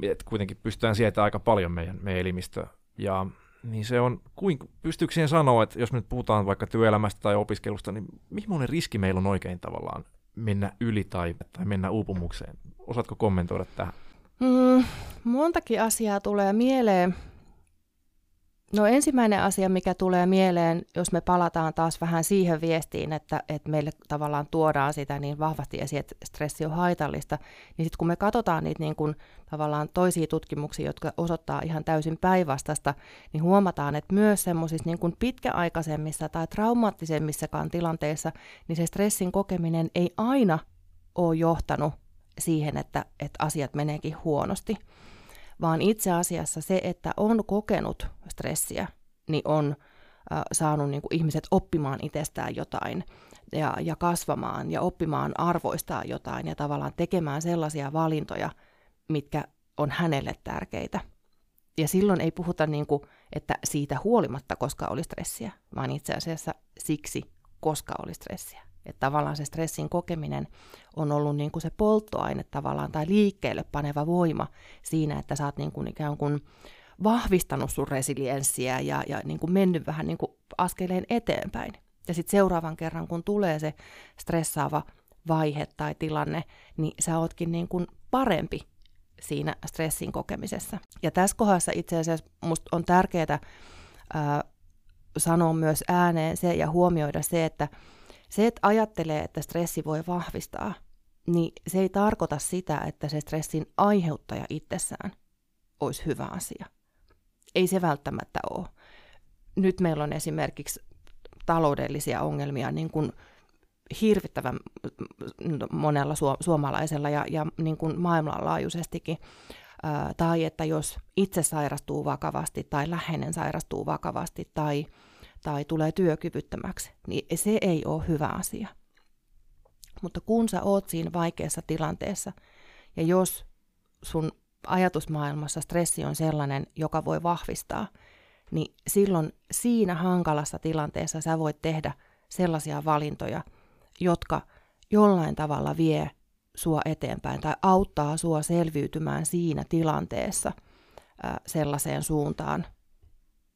että kuitenkin pystytään sietämään aika paljon meidän, meidän elimistö, ja niin se on, kuin, pystyykö siihen sanoa, että jos me nyt puhutaan vaikka työelämästä tai opiskelusta, niin millainen riski meillä on oikein tavallaan mennä yli tai, tai mennä uupumukseen? Osaatko kommentoida tähän? Mm, montakin asiaa tulee mieleen. No ensimmäinen asia, mikä tulee mieleen, jos me palataan taas vähän siihen viestiin, että, että meille tavallaan tuodaan sitä niin vahvasti esiin, että stressi on haitallista, niin sitten kun me katsotaan niitä niin kuin, tavallaan toisia tutkimuksia, jotka osoittaa ihan täysin päinvastasta, niin huomataan, että myös semmoisissa niin kuin pitkäaikaisemmissa tai traumaattisemmissakaan tilanteissa, niin se stressin kokeminen ei aina ole johtanut siihen, että, että asiat meneekin huonosti vaan itse asiassa se, että on kokenut stressiä, niin on äh, saanut niin kuin ihmiset oppimaan itsestään jotain ja, ja kasvamaan ja oppimaan arvoistaa jotain ja tavallaan tekemään sellaisia valintoja, mitkä on hänelle tärkeitä. Ja silloin ei puhuta, niin kuin, että siitä huolimatta, koska oli stressiä, vaan itse asiassa siksi, koska oli stressiä. Että tavallaan se stressin kokeminen on ollut niin kuin se polttoaine tavallaan tai liikkeelle paneva voima siinä, että sä oot niin kuin ikään kuin vahvistanut sun resilienssiä ja, ja niin kuin mennyt vähän niin kuin askeleen eteenpäin. Ja sitten seuraavan kerran, kun tulee se stressaava vaihe tai tilanne, niin sä ootkin niin kuin parempi siinä stressin kokemisessa. Ja tässä kohdassa itse asiassa musta on tärkeää ää, sanoa myös ääneen se ja huomioida se, että se, että ajattelee, että stressi voi vahvistaa, niin se ei tarkoita sitä, että se stressin aiheuttaja itsessään olisi hyvä asia. Ei se välttämättä ole. Nyt meillä on esimerkiksi taloudellisia ongelmia niin kuin hirvittävän monella suomalaisella ja, ja niin kuin maailmanlaajuisestikin. Ää, tai että jos itse sairastuu vakavasti tai läheinen sairastuu vakavasti tai, tai tulee työkyvyttömäksi, niin se ei ole hyvä asia. Mutta kun sä oot siinä vaikeassa tilanteessa ja jos sun ajatusmaailmassa stressi on sellainen, joka voi vahvistaa, niin silloin siinä hankalassa tilanteessa sä voit tehdä sellaisia valintoja, jotka jollain tavalla vie sua eteenpäin tai auttaa sua selviytymään siinä tilanteessa sellaiseen suuntaan,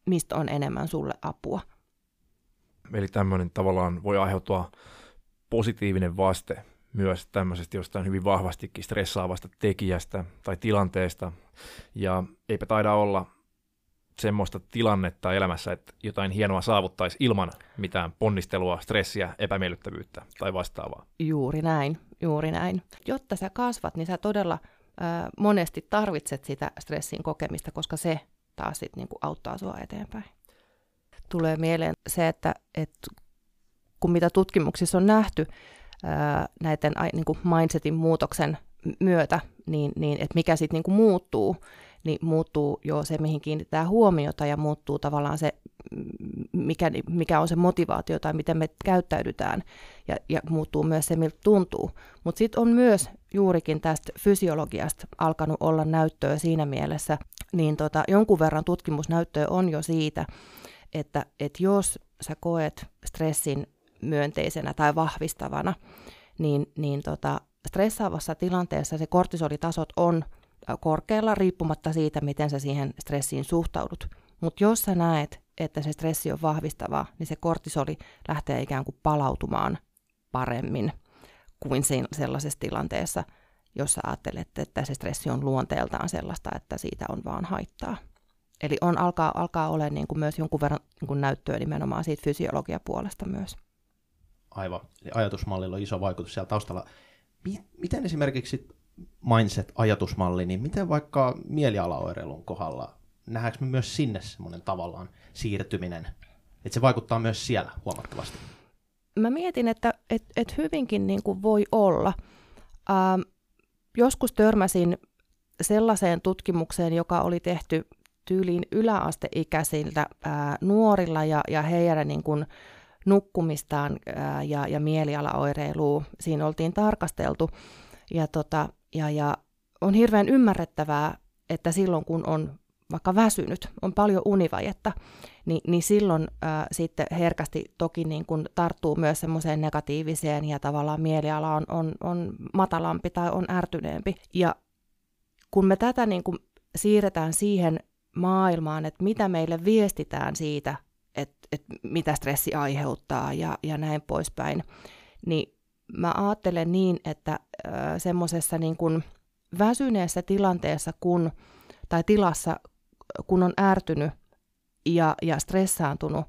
mistä on enemmän sulle apua. Eli tämmöinen tavallaan voi aiheutua positiivinen vaste myös tämmöisestä jostain hyvin vahvastikin stressaavasta tekijästä tai tilanteesta. Ja eipä taida olla semmoista tilannetta elämässä, että jotain hienoa saavuttaisi ilman mitään ponnistelua, stressiä, epämiellyttävyyttä tai vastaavaa. Juuri näin, juuri näin. Jotta sä kasvat, niin sä todella äh, monesti tarvitset sitä stressin kokemista, koska se taas sit niinku auttaa sua eteenpäin. Tulee mieleen se, että, että kun mitä tutkimuksissa on nähty ää, näiden niin mindsetin muutoksen myötä, niin, niin että mikä sitten niin muuttuu, niin muuttuu jo se, mihin kiinnitetään huomiota ja muuttuu tavallaan se, mikä, mikä on se motivaatio tai miten me käyttäydytään ja, ja muuttuu myös se, miltä tuntuu. Mutta sitten on myös juurikin tästä fysiologiasta alkanut olla näyttöä siinä mielessä, niin tota, jonkun verran tutkimusnäyttöä on jo siitä, että, että jos sä koet stressin myönteisenä tai vahvistavana, niin, niin tota, stressaavassa tilanteessa se kortisolitasot on korkealla riippumatta siitä, miten sä siihen stressiin suhtaudut. Mutta jos sä näet, että se stressi on vahvistavaa, niin se kortisoli lähtee ikään kuin palautumaan paremmin kuin sellaisessa tilanteessa, jossa ajattelet, että se stressi on luonteeltaan sellaista, että siitä on vaan haittaa. Eli on, alkaa, alkaa olla niin kuin myös jonkun verran niin kuin näyttöä nimenomaan siitä fysiologiapuolesta myös. Aivan. Eli ajatusmallilla on iso vaikutus siellä taustalla. Miten esimerkiksi mindset-ajatusmalli, niin miten vaikka mielialaoireilun kohdalla, nähdäänkö me myös sinne semmoinen tavallaan siirtyminen, että se vaikuttaa myös siellä huomattavasti? Mä mietin, että et, et hyvinkin niin kuin voi olla. Ähm, joskus törmäsin sellaiseen tutkimukseen, joka oli tehty tyyliin yläasteikäisiltä ää, nuorilla ja, ja heidän niin kuin, nukkumistaan ää, ja, ja mielialaoireilua siinä oltiin tarkasteltu. Ja, tota, ja, ja on hirveän ymmärrettävää, että silloin kun on vaikka väsynyt, on paljon univajetta, niin, niin silloin ää, sitten herkästi toki niin kun tarttuu myös semmoiseen negatiiviseen ja tavallaan mieliala on, on, on matalampi tai on ärtyneempi. Ja kun me tätä niin kun siirretään siihen maailmaan, että mitä meille viestitään siitä, että et mitä stressi aiheuttaa ja, ja näin poispäin, niin mä ajattelen niin, että semmoisessa niin kuin väsyneessä tilanteessa kun, tai tilassa, kun on ärtynyt ja, ja stressaantunut,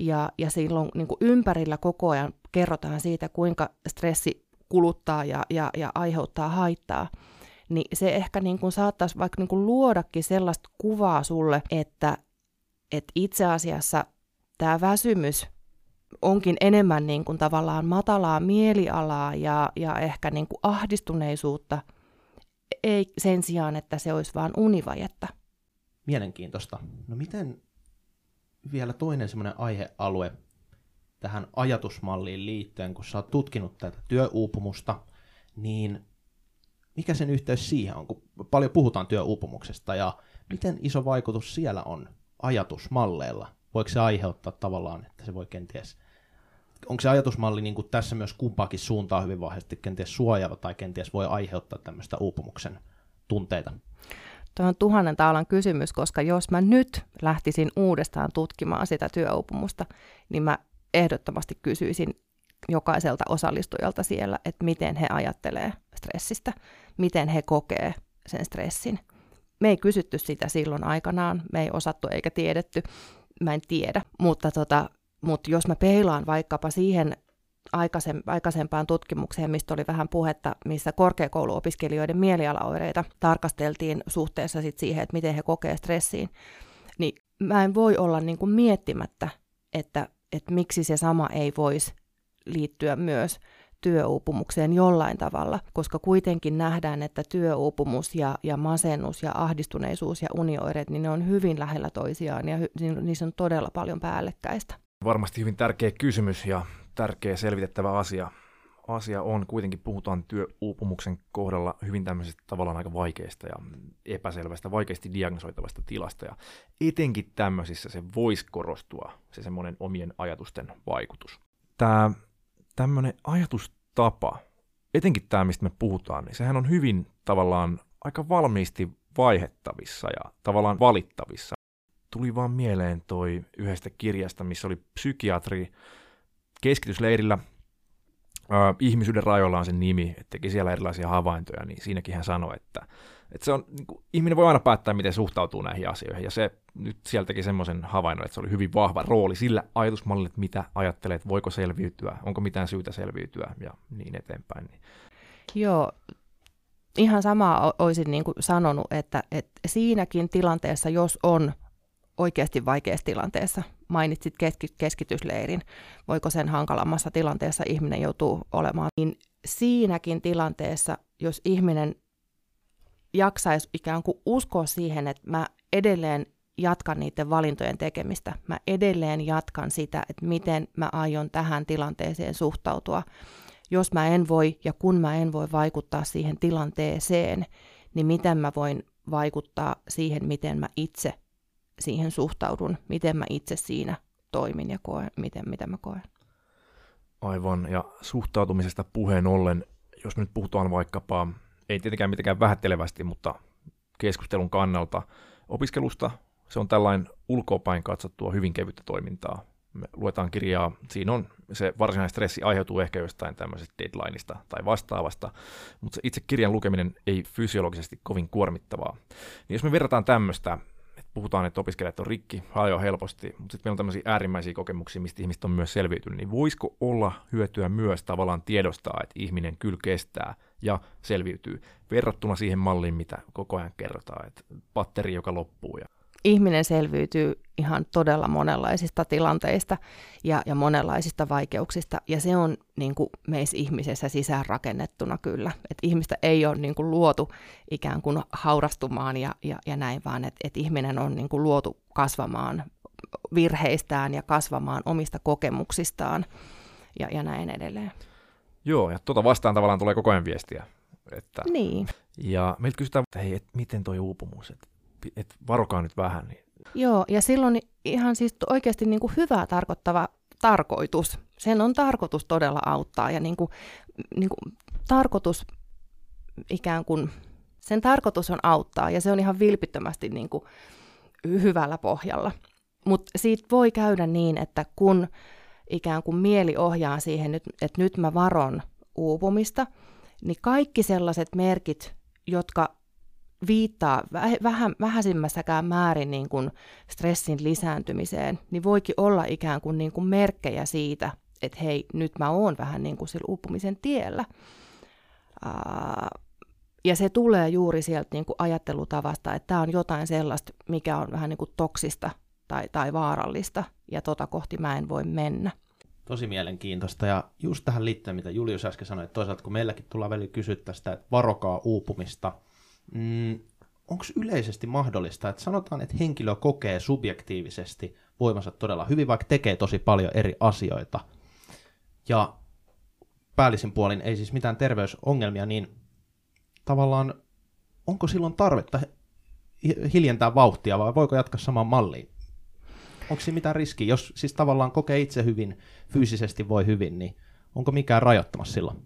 ja, ja silloin niin kuin ympärillä koko ajan kerrotaan siitä, kuinka stressi kuluttaa ja, ja, ja aiheuttaa haittaa, niin se ehkä niin kuin saattaisi vaikka niin kuin luodakin sellaista kuvaa sulle, että, että itse asiassa tämä väsymys onkin enemmän niin kuin tavallaan matalaa mielialaa ja, ja ehkä niin kuin ahdistuneisuutta, ei sen sijaan, että se olisi vain univajetta. Mielenkiintoista. No miten vielä toinen semmoinen aihealue tähän ajatusmalliin liittyen, kun sä oot tutkinut tätä työuupumusta, niin mikä sen yhteys siihen on, kun paljon puhutaan työuupumuksesta ja miten iso vaikutus siellä on ajatusmalleilla? Voiko se aiheuttaa tavallaan, että se voi kenties, onko se ajatusmalli niin kuin tässä myös kumpaakin suuntaa hyvin vahvasti kenties suojaava tai kenties voi aiheuttaa tämmöistä uupumuksen tunteita? Tuo on tuhannen taalan kysymys, koska jos mä nyt lähtisin uudestaan tutkimaan sitä työuupumusta, niin mä ehdottomasti kysyisin jokaiselta osallistujalta siellä, että miten he ajattelee stressistä, miten he kokee sen stressin. Me ei kysytty sitä silloin aikanaan, me ei osattu eikä tiedetty. mä en tiedä, mutta, tota, mutta jos mä peilaan vaikkapa siihen aikaisempaan tutkimukseen, mistä oli vähän puhetta, missä korkeakouluopiskelijoiden mielialaoireita tarkasteltiin suhteessa sit siihen, että miten he kokee stressiin, niin mä en voi olla niin kuin miettimättä, että, että miksi se sama ei voisi liittyä myös työuupumukseen jollain tavalla, koska kuitenkin nähdään, että työuupumus ja, ja masennus ja ahdistuneisuus ja unioireet, niin ne on hyvin lähellä toisiaan ja hy, niissä on todella paljon päällekkäistä. Varmasti hyvin tärkeä kysymys ja tärkeä selvitettävä asia. Asia on, kuitenkin puhutaan työuupumuksen kohdalla hyvin tämmöisestä tavallaan aika vaikeasta ja epäselvästä, vaikeasti diagnosoitavasta tilasta. Ja etenkin tämmöisissä se voisi korostua, se semmoinen omien ajatusten vaikutus. Tämä tämmöinen ajatustapa, etenkin tämä, mistä me puhutaan, niin sehän on hyvin tavallaan aika valmiisti vaihettavissa ja tavallaan valittavissa. Tuli vaan mieleen toi yhdestä kirjasta, missä oli psykiatri keskitysleirillä, äh, ihmisyyden rajoilla on sen nimi, että teki siellä erilaisia havaintoja, niin siinäkin hän sanoi, että, että se on, niin kuin, ihminen voi aina päättää, miten suhtautuu näihin asioihin, ja se nyt sieltä teki semmoisen havainnon, että se oli hyvin vahva rooli sillä ajatusmallille, että mitä ajattelee, että voiko selviytyä, onko mitään syytä selviytyä, ja niin eteenpäin. Niin. Joo, ihan samaa olisin niin kuin sanonut, että, että siinäkin tilanteessa, jos on oikeasti vaikeassa tilanteessa, mainitsit keskitysleirin, voiko sen hankalammassa tilanteessa ihminen joutuu olemaan, niin siinäkin tilanteessa, jos ihminen jaksaisi ikään kuin uskoa siihen, että mä edelleen jatkan niiden valintojen tekemistä, mä edelleen jatkan sitä, että miten mä aion tähän tilanteeseen suhtautua. Jos mä en voi ja kun mä en voi vaikuttaa siihen tilanteeseen, niin miten mä voin vaikuttaa siihen, miten mä itse siihen suhtaudun, miten mä itse siinä toimin ja koen, miten, mitä mä koen. Aivan, ja suhtautumisesta puheen ollen, jos me nyt puhutaan vaikkapa, ei tietenkään mitenkään vähättelevästi, mutta keskustelun kannalta opiskelusta, se on tällainen ulkopäin katsottua hyvin kevyttä toimintaa. Me luetaan kirjaa, siinä on se varsinainen stressi aiheutuu ehkä jostain tämmöisestä deadlineista tai vastaavasta, mutta se itse kirjan lukeminen ei fysiologisesti kovin kuormittavaa. Niin jos me verrataan tämmöistä puhutaan, että opiskelijat on rikki paljon helposti, mutta sitten meillä on tämmöisiä äärimmäisiä kokemuksia, mistä ihmiset on myös selviytynyt, niin voisiko olla hyötyä myös tavallaan tiedostaa, että ihminen kyllä kestää ja selviytyy verrattuna siihen malliin, mitä koko ajan kerrotaan, että patteri, joka loppuu ja ihminen selviytyy ihan todella monenlaisista tilanteista ja, ja monenlaisista vaikeuksista, ja se on niin kuin meissä ihmisessä sisäänrakennettuna kyllä. Et ihmistä ei ole niin kuin luotu ikään kuin haurastumaan ja, ja, ja näin, vaan että et ihminen on niin kuin luotu kasvamaan virheistään ja kasvamaan omista kokemuksistaan ja, ja näin edelleen. Joo, ja tuota vastaan tavallaan tulee koko ajan viestiä. Että, niin. Ja meiltä kysytään, että hei, et miten toi uupumus, että et varokaa nyt vähän. Niin. Joo, ja silloin ihan siis oikeasti niin kuin hyvää tarkoittava tarkoitus. Sen on tarkoitus todella auttaa ja niin kuin, niin kuin tarkoitus ikään kuin, sen tarkoitus on auttaa ja se on ihan vilpittömästi niin kuin hyvällä pohjalla. Mutta siitä voi käydä niin, että kun ikään kuin mieli ohjaa siihen, että nyt mä varon uupumista, niin kaikki sellaiset merkit, jotka viittaa vähän, vähäisimmässäkään määrin niin kuin stressin lisääntymiseen, niin voikin olla ikään kuin, niin kuin merkkejä siitä, että hei, nyt mä oon vähän niin kuin sillä uupumisen tiellä. ja se tulee juuri sieltä niin kuin ajattelutavasta, että tämä on jotain sellaista, mikä on vähän niin kuin toksista tai, tai vaarallista, ja tota kohti mä en voi mennä. Tosi mielenkiintoista, ja just tähän liittyen, mitä Julius äsken sanoi, että toisaalta kun meilläkin tullaan välillä kysyttää sitä, että varokaa uupumista – mm, onko yleisesti mahdollista, että sanotaan, että henkilö kokee subjektiivisesti voimansa todella hyvin, vaikka tekee tosi paljon eri asioita, ja päällisin puolin ei siis mitään terveysongelmia, niin tavallaan onko silloin tarvetta hiljentää vauhtia vai voiko jatkaa samaan malliin? Onko siinä mitään riskiä? Jos siis tavallaan kokee itse hyvin, fyysisesti voi hyvin, niin onko mikään rajoittamassa silloin?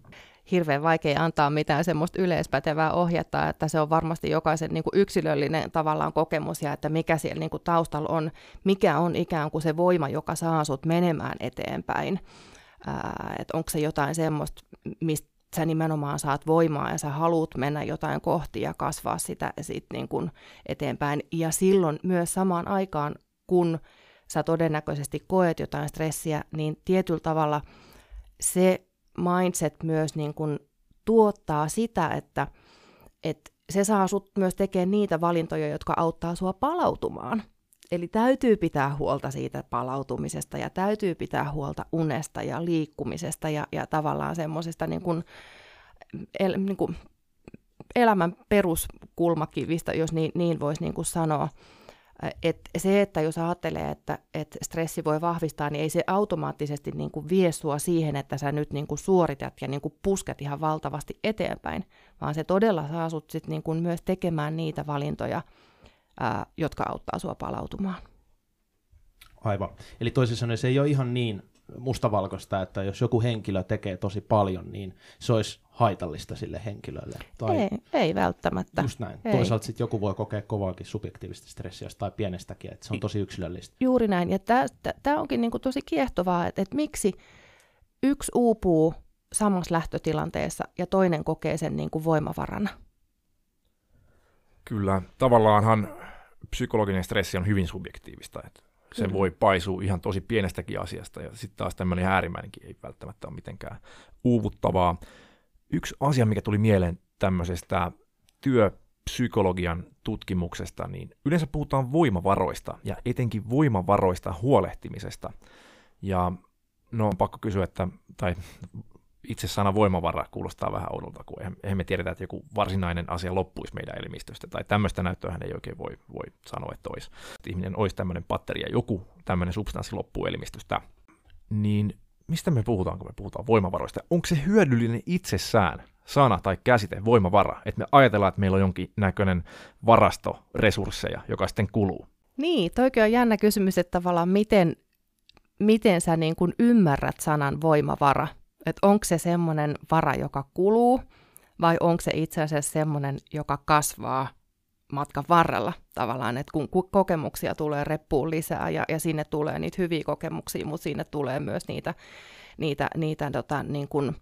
Hirveän vaikea antaa mitään semmoista yleispätevää ohjetta, että se on varmasti jokaisen niin kuin yksilöllinen tavallaan kokemus ja että mikä siellä niin kuin taustalla on, mikä on ikään kuin se voima, joka saa sut menemään eteenpäin. että onko se jotain semmoista, mistä sä nimenomaan saat voimaa ja sä haluat mennä jotain kohti ja kasvaa sitä sit niin kuin eteenpäin. Ja silloin myös samaan aikaan, kun sä todennäköisesti koet jotain stressiä, niin tietyllä tavalla se mindset myös niin kuin tuottaa sitä, että, että se saa sut myös tekemään niitä valintoja, jotka auttaa sua palautumaan. Eli täytyy pitää huolta siitä palautumisesta ja täytyy pitää huolta unesta ja liikkumisesta ja, ja tavallaan semmoisesta niin kuin, el, niin kuin elämän peruskulmakivistä, jos niin, niin voisi niin kuin sanoa. Et se, että jos ajattelee, että, että stressi voi vahvistaa, niin ei se automaattisesti niin kuin vie sua siihen, että sä nyt niin kuin suoritat ja niin kuin pusket ihan valtavasti eteenpäin, vaan se todella saa sut sit niin kuin myös tekemään niitä valintoja, ää, jotka auttaa sua palautumaan. Aivan. Eli toisin sanoen se ei ole ihan niin mustavalkoista, että jos joku henkilö tekee tosi paljon, niin se olisi haitallista sille henkilölle. Tai ei, ei välttämättä. Just näin. Ei. Toisaalta sitten joku voi kokea kovaakin subjektiivista stressiä tai pienestäkin, että se on tosi yksilöllistä. Juuri näin. Ja tämä onkin niinku tosi kiehtovaa, että et miksi yksi uupuu samassa lähtötilanteessa ja toinen kokee sen niinku voimavarana. Kyllä, tavallaanhan psykologinen stressi on hyvin subjektiivista. Että se Kyllä. voi paisua ihan tosi pienestäkin asiasta, ja sitten taas tämmöinen äärimmäinenkin ei välttämättä ole mitenkään uuvuttavaa. Yksi asia, mikä tuli mieleen tämmöisestä työpsykologian tutkimuksesta, niin yleensä puhutaan voimavaroista, ja etenkin voimavaroista huolehtimisesta. Ja no on pakko kysyä, että, tai itse sana voimavara kuulostaa vähän oudolta, kun eihän me tiedetä, että joku varsinainen asia loppuisi meidän elimistöstä, tai tämmöistä näyttöä ei oikein voi, voi sanoa, että olisi. Että ihminen olisi tämmöinen patteri ja joku tämmöinen substanssi loppuu elimistöstä. Niin mistä me puhutaan, kun me puhutaan voimavaroista? Onko se hyödyllinen itsessään sana tai käsite, voimavara, että me ajatellaan, että meillä on jonkin näköinen varasto resursseja, joka sitten kuluu? Niin, toikin on jännä kysymys, että tavallaan miten, miten sä niin kuin ymmärrät sanan voimavara että onko se semmoinen vara, joka kuluu, vai onko se itse asiassa semmoinen, joka kasvaa matkan varrella tavallaan, että kun kokemuksia tulee reppuun lisää ja, ja sinne tulee niitä hyviä kokemuksia, mutta sinne tulee myös niitä, niitä, niitä tota, niin kuin,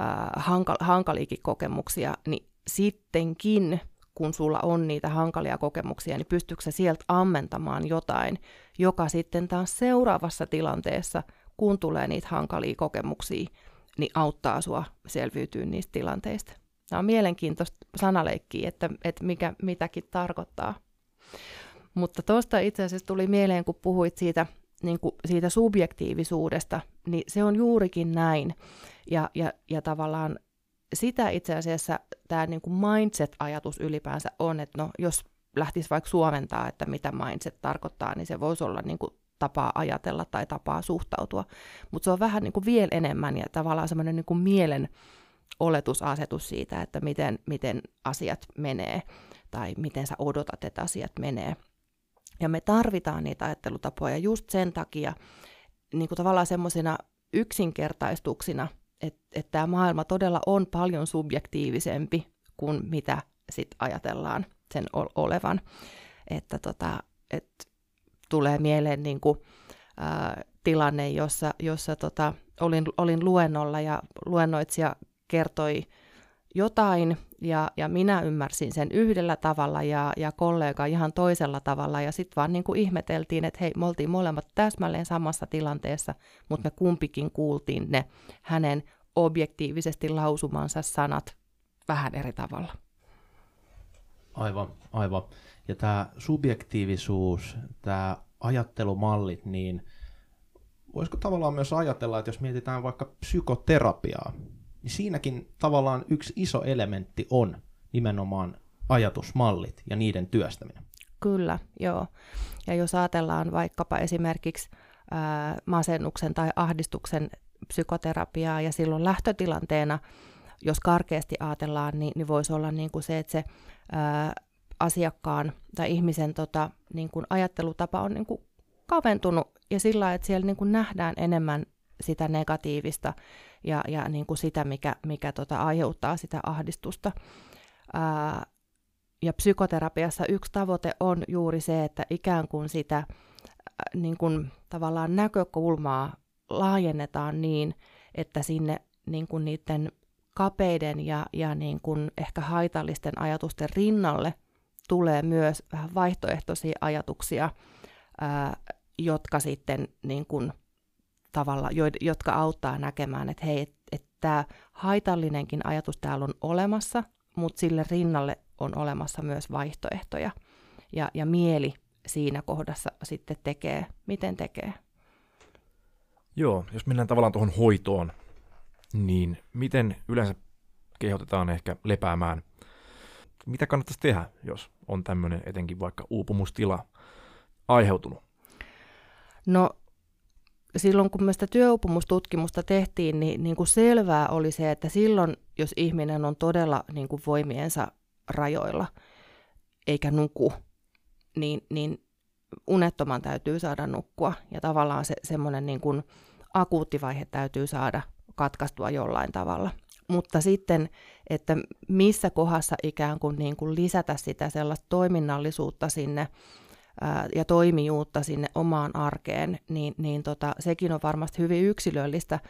äh, hankal, hankaliikin kokemuksia, niin sittenkin kun sulla on niitä hankalia kokemuksia, niin pystyykö sä sieltä ammentamaan jotain, joka sitten taas seuraavassa tilanteessa, kun tulee niitä hankalia kokemuksia, niin auttaa sua selviytyä niistä tilanteista. Tämä on mielenkiintoista sanaleikkiä, että, että mikä mitäkin tarkoittaa. Mutta tuosta itse asiassa tuli mieleen, kun puhuit siitä, niin kuin siitä subjektiivisuudesta, niin se on juurikin näin. Ja, ja, ja tavallaan sitä itse asiassa tämä niin kuin mindset-ajatus ylipäänsä on, että no, jos lähtisi vaikka suomentaa, että mitä mindset tarkoittaa, niin se voisi olla niin kuin tapaa ajatella tai tapaa suhtautua. Mutta se on vähän niin kuin vielä enemmän ja tavallaan semmoinen niin kuin mielen oletusasetus siitä, että miten, miten asiat menee tai miten sä odotat, että asiat menee. Ja me tarvitaan niitä ajattelutapoja just sen takia niin kuin tavallaan semmoisina yksinkertaistuksina, että, että tämä maailma todella on paljon subjektiivisempi kuin mitä sit ajatellaan sen olevan. Että tota, et tulee mieleen niin kuin, ää, tilanne, jossa, jossa tota, olin, olin luennolla ja luennoitsija kertoi jotain ja, ja minä ymmärsin sen yhdellä tavalla ja, ja kollega ihan toisella tavalla ja sitten vaan niin kuin ihmeteltiin, että hei, me oltiin molemmat täsmälleen samassa tilanteessa, mutta me kumpikin kuultiin ne hänen objektiivisesti lausumansa sanat vähän eri tavalla. Aivan, aivan. Ja tämä subjektiivisuus, tämä ajattelumallit, niin voisiko tavallaan myös ajatella, että jos mietitään vaikka psykoterapiaa, niin siinäkin tavallaan yksi iso elementti on nimenomaan ajatusmallit ja niiden työstäminen. Kyllä, joo. Ja jos ajatellaan vaikkapa esimerkiksi ää, masennuksen tai ahdistuksen psykoterapiaa ja silloin lähtötilanteena, jos karkeasti ajatellaan, niin, niin voisi olla niin kuin se, että se ää, asiakkaan tai ihmisen tota, niin kuin ajattelutapa on niin kuin kaventunut ja sillä että siellä niin kuin nähdään enemmän sitä negatiivista ja, ja niin kuin sitä, mikä, mikä tota, aiheuttaa sitä ahdistusta. Ää, ja psykoterapiassa yksi tavoite on juuri se, että ikään kuin sitä ää, niin kuin, tavallaan näkökulmaa laajennetaan niin, että sinne niin kuin niiden kapeiden ja, ja niin kuin ehkä haitallisten ajatusten rinnalle tulee myös vähän vaihtoehtoisia ajatuksia, ää, jotka sitten niin kuin, tavalla, jotka auttaa näkemään, että hei, että et tämä haitallinenkin ajatus täällä on olemassa, mutta sille rinnalle on olemassa myös vaihtoehtoja. Ja, ja mieli siinä kohdassa sitten tekee, miten tekee. Joo, jos mennään tavallaan tuohon hoitoon, niin miten yleensä kehotetaan ehkä lepäämään? Mitä kannattaisi tehdä, jos on tämmöinen etenkin vaikka uupumustila aiheutunut? No silloin kun me sitä työuupumustutkimusta tehtiin, niin, niin kuin selvää oli se, että silloin, jos ihminen on todella niin kuin voimiensa rajoilla eikä nuku, niin, niin unettoman täytyy saada nukkua. Ja tavallaan se semmoinen niin kuin akuuttivaihe täytyy saada katkaistua jollain tavalla. Mutta sitten, että missä kohdassa ikään kuin, niin kuin lisätä sitä sellaista toiminnallisuutta sinne ää, ja toimijuutta sinne omaan arkeen, niin, niin tota, sekin on varmasti hyvin yksilöllistä,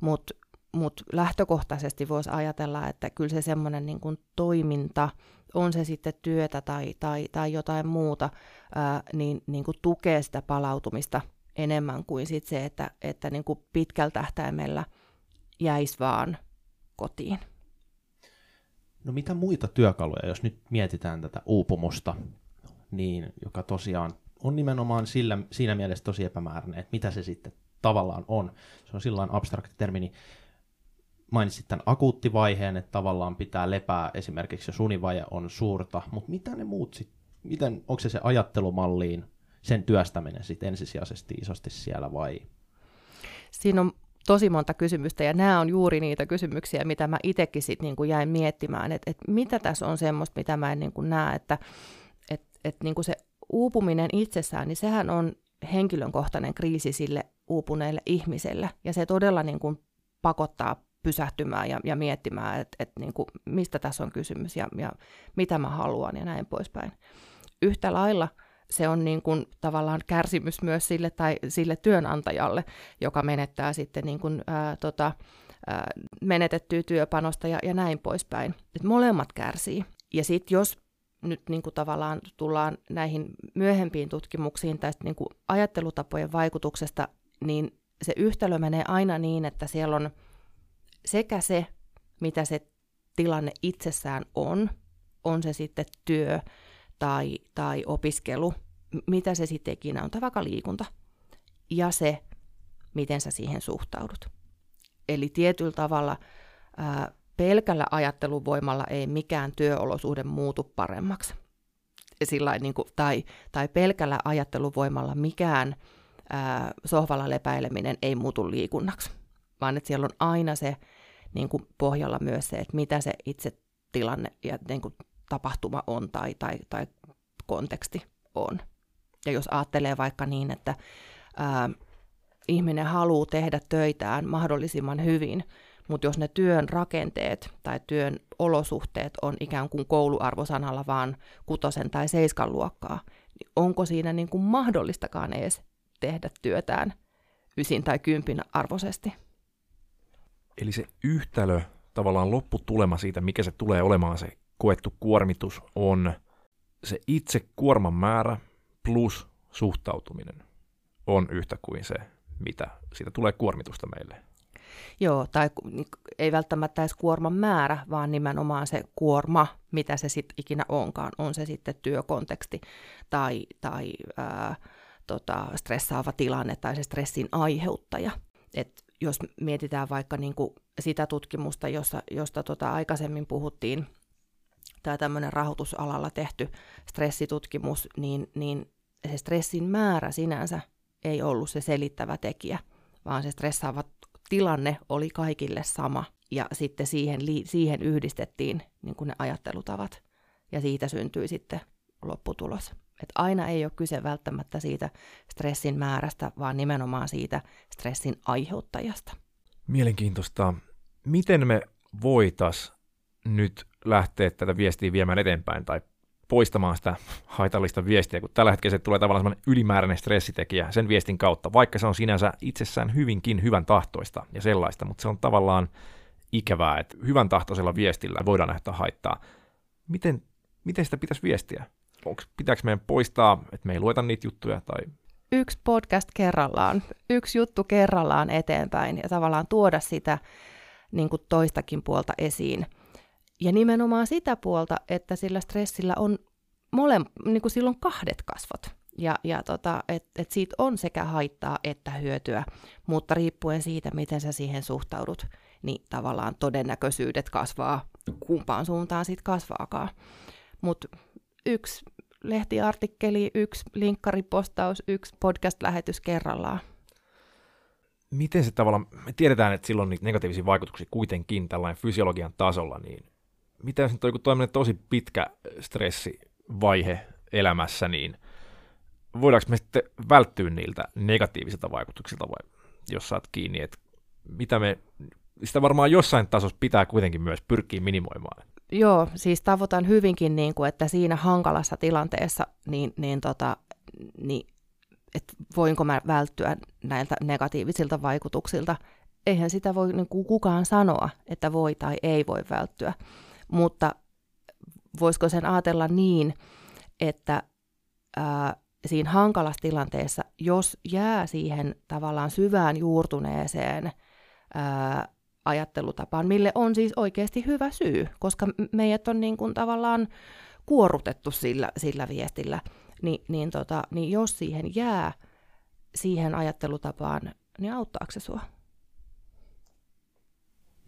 mutta mut lähtökohtaisesti voisi ajatella, että kyllä se semmoinen niin kuin toiminta, on se sitten työtä tai, tai, tai jotain muuta, ää, niin, niin kuin tukee sitä palautumista enemmän kuin sit se, että, että niin kuin pitkällä tähtäimellä jäisi vaan kotiin. No mitä muita työkaluja, jos nyt mietitään tätä uupumusta, niin joka tosiaan on nimenomaan sillä, siinä mielessä tosi epämääräinen, että mitä se sitten tavallaan on. Se on sillä abstrakti termi, niin mainitsit tämän akuuttivaiheen, että tavallaan pitää lepää esimerkiksi, jos univaje on suurta, mutta mitä ne muut sitten, miten, onko se se ajattelumalliin, sen työstäminen sitten ensisijaisesti isosti siellä vai? Siinä on tosi monta kysymystä, ja nämä on juuri niitä kysymyksiä, mitä mä itsekin sitten niin jäin miettimään, että, että mitä tässä on semmoista, mitä mä en niin kuin näe, että, että, että niin kuin se uupuminen itsessään, niin sehän on henkilökohtainen kriisi sille uupuneelle ihmiselle, ja se todella niin kuin pakottaa pysähtymään ja, ja miettimään, että, että niin kuin, mistä tässä on kysymys ja, ja mitä mä haluan ja näin poispäin. Yhtä lailla se on niin kuin tavallaan kärsimys myös sille, tai sille työnantajalle, joka menettää sitten niin kuin, ää, tota, ää, menetettyä työpanosta ja, ja näin poispäin. Et molemmat kärsii. Ja sitten jos nyt niin kuin tavallaan tullaan näihin myöhempiin tutkimuksiin tästä niin kuin ajattelutapojen vaikutuksesta, niin se yhtälö menee aina niin, että siellä on sekä se, mitä se tilanne itsessään on, on se sitten työ tai, tai opiskelu, mitä se sitten ikinä on, tai vaikka liikunta, ja se, miten sä siihen suhtaudut. Eli tietyllä tavalla ää, pelkällä ajatteluvoimalla ei mikään työolosuhde muutu paremmaksi. Sillain, niin kuin, tai, tai pelkällä ajatteluvoimalla mikään ää, sohvalla lepäileminen ei muutu liikunnaksi, vaan että siellä on aina se niin kuin pohjalla myös se, että mitä se itse tilanne ja niin kuin tapahtuma on tai, tai, tai konteksti on. Ja jos ajattelee vaikka niin, että ää, ihminen haluaa tehdä töitään mahdollisimman hyvin, mutta jos ne työn rakenteet tai työn olosuhteet on ikään kuin kouluarvosanalla vaan kutosen tai seiskan luokkaa, niin onko siinä niin kuin mahdollistakaan edes tehdä työtään ysin tai kympin arvoisesti? Eli se yhtälö, tavallaan lopputulema siitä, mikä se tulee olemaan se koettu kuormitus, on se itse kuorman määrä plus suhtautuminen on yhtä kuin se, mitä siitä tulee kuormitusta meille. Joo, tai ei välttämättä edes kuorman määrä, vaan nimenomaan se kuorma, mitä se sitten ikinä onkaan. On se sitten työkonteksti tai, tai ää, tota, stressaava tilanne tai se stressin aiheuttaja. Et jos mietitään vaikka niin kuin sitä tutkimusta, josta, josta tota aikaisemmin puhuttiin, tämä tämmöinen rahoitusalalla tehty stressitutkimus, niin, niin se stressin määrä sinänsä ei ollut se selittävä tekijä, vaan se stressaava tilanne oli kaikille sama. Ja sitten siihen, siihen yhdistettiin niin kuin ne ajattelutavat. Ja siitä syntyi sitten lopputulos. Et aina ei ole kyse välttämättä siitä stressin määrästä, vaan nimenomaan siitä stressin aiheuttajasta. Mielenkiintoista. Miten me voitas nyt lähteä tätä viestiä viemään eteenpäin tai poistamaan sitä haitallista viestiä, kun tällä hetkellä se tulee tavallaan sellainen ylimääräinen stressitekijä sen viestin kautta, vaikka se on sinänsä itsessään hyvinkin hyvän tahtoista ja sellaista, mutta se on tavallaan ikävää, että hyvän tahtoisella viestillä voidaan nähdä haittaa. Miten, miten sitä pitäisi viestiä? Onko, pitääkö meidän poistaa, että me ei lueta niitä juttuja? Tai... yksi podcast kerrallaan, yksi juttu kerrallaan eteenpäin ja tavallaan tuoda sitä niin kuin toistakin puolta esiin. Ja nimenomaan sitä puolta, että sillä stressillä on mole, niin kuin silloin kahdet kasvot. Ja, ja tota, että et siitä on sekä haittaa että hyötyä, mutta riippuen siitä, miten sä siihen suhtaudut, niin tavallaan todennäköisyydet kasvaa, kumpaan suuntaan sitten kasvaakaan. Mutta yksi lehtiartikkeli, yksi linkkaripostaus, yksi podcast-lähetys kerrallaan. Miten se tavallaan, me tiedetään, että silloin niitä negatiivisia vaikutuksia kuitenkin tällainen fysiologian tasolla, niin mitä jos nyt on joku tosi pitkä stressivaihe elämässä, niin voidaanko me sitten välttyä niiltä negatiivisilta vaikutuksilta vai jos saat kiinni, että mitä me, sitä varmaan jossain tasossa pitää kuitenkin myös pyrkiä minimoimaan. Joo, siis tavoitan hyvinkin, niin kuin, että siinä hankalassa tilanteessa, niin, niin, tota, niin että voinko mä välttyä näiltä negatiivisilta vaikutuksilta. Eihän sitä voi niin kuin kukaan sanoa, että voi tai ei voi välttyä. Mutta voisiko sen ajatella niin, että ää, siinä hankalassa tilanteessa, jos jää siihen tavallaan syvään juurtuneeseen ää, ajattelutapaan, mille on siis oikeasti hyvä syy, koska meidät on niin kuin tavallaan kuorutettu sillä, sillä viestillä, niin, niin, tota, niin jos siihen jää siihen ajattelutapaan, niin auttaako se sua?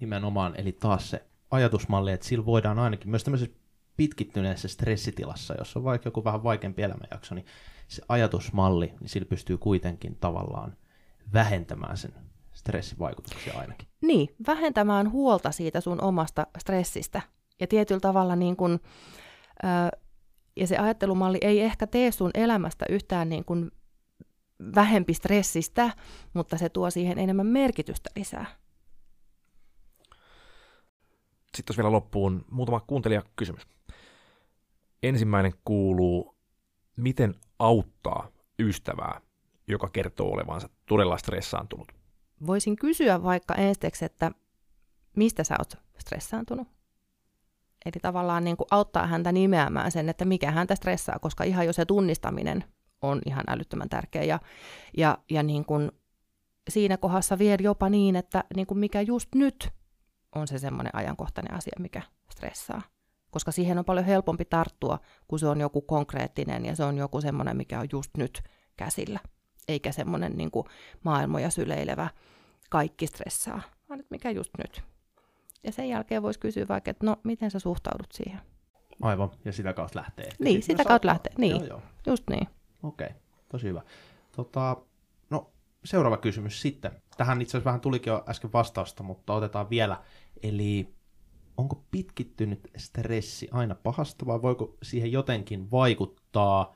Nimenomaan, eli taas se ajatusmalli, että sillä voidaan ainakin myös tämmöisessä pitkittyneessä stressitilassa, jos on vaikka joku vähän vaikeampi elämänjakso, niin se ajatusmalli, niin sillä pystyy kuitenkin tavallaan vähentämään sen stressivaikutuksia ainakin. Niin, vähentämään huolta siitä sun omasta stressistä. Ja tietyllä tavalla niin kun, ö, ja se ajattelumalli ei ehkä tee sun elämästä yhtään niin kun vähempi stressistä, mutta se tuo siihen enemmän merkitystä lisää. Sitten vielä loppuun muutama kuuntelijakysymys. Ensimmäinen kuuluu, miten auttaa ystävää, joka kertoo olevansa todella stressaantunut? Voisin kysyä vaikka ensiksi, että mistä sä oot stressaantunut? Eli tavallaan niin kuin auttaa häntä nimeämään sen, että mikä häntä stressaa, koska ihan jo se tunnistaminen on ihan älyttömän tärkeä. Ja, ja, ja niin kuin siinä kohdassa vielä jopa niin, että niin kuin mikä just nyt on se semmoinen ajankohtainen asia, mikä stressaa. Koska siihen on paljon helpompi tarttua, kun se on joku konkreettinen ja se on joku semmoinen, mikä on just nyt käsillä. Eikä semmoinen niin kuin maailmoja syleilevä kaikki stressaa, vaan että mikä just nyt. Ja sen jälkeen voisi kysyä vaikka, että no, miten sä suhtaudut siihen? Aivan, ja sitä kautta lähtee. Niin, sitä kautta lähtee, niin, joo, joo. just niin. Okei, okay, tosi hyvä. Tota, no, seuraava kysymys sitten. Tähän itse asiassa vähän tulikin jo äsken vastausta, mutta otetaan vielä. Eli onko pitkittynyt stressi aina pahasta vai voiko siihen jotenkin vaikuttaa,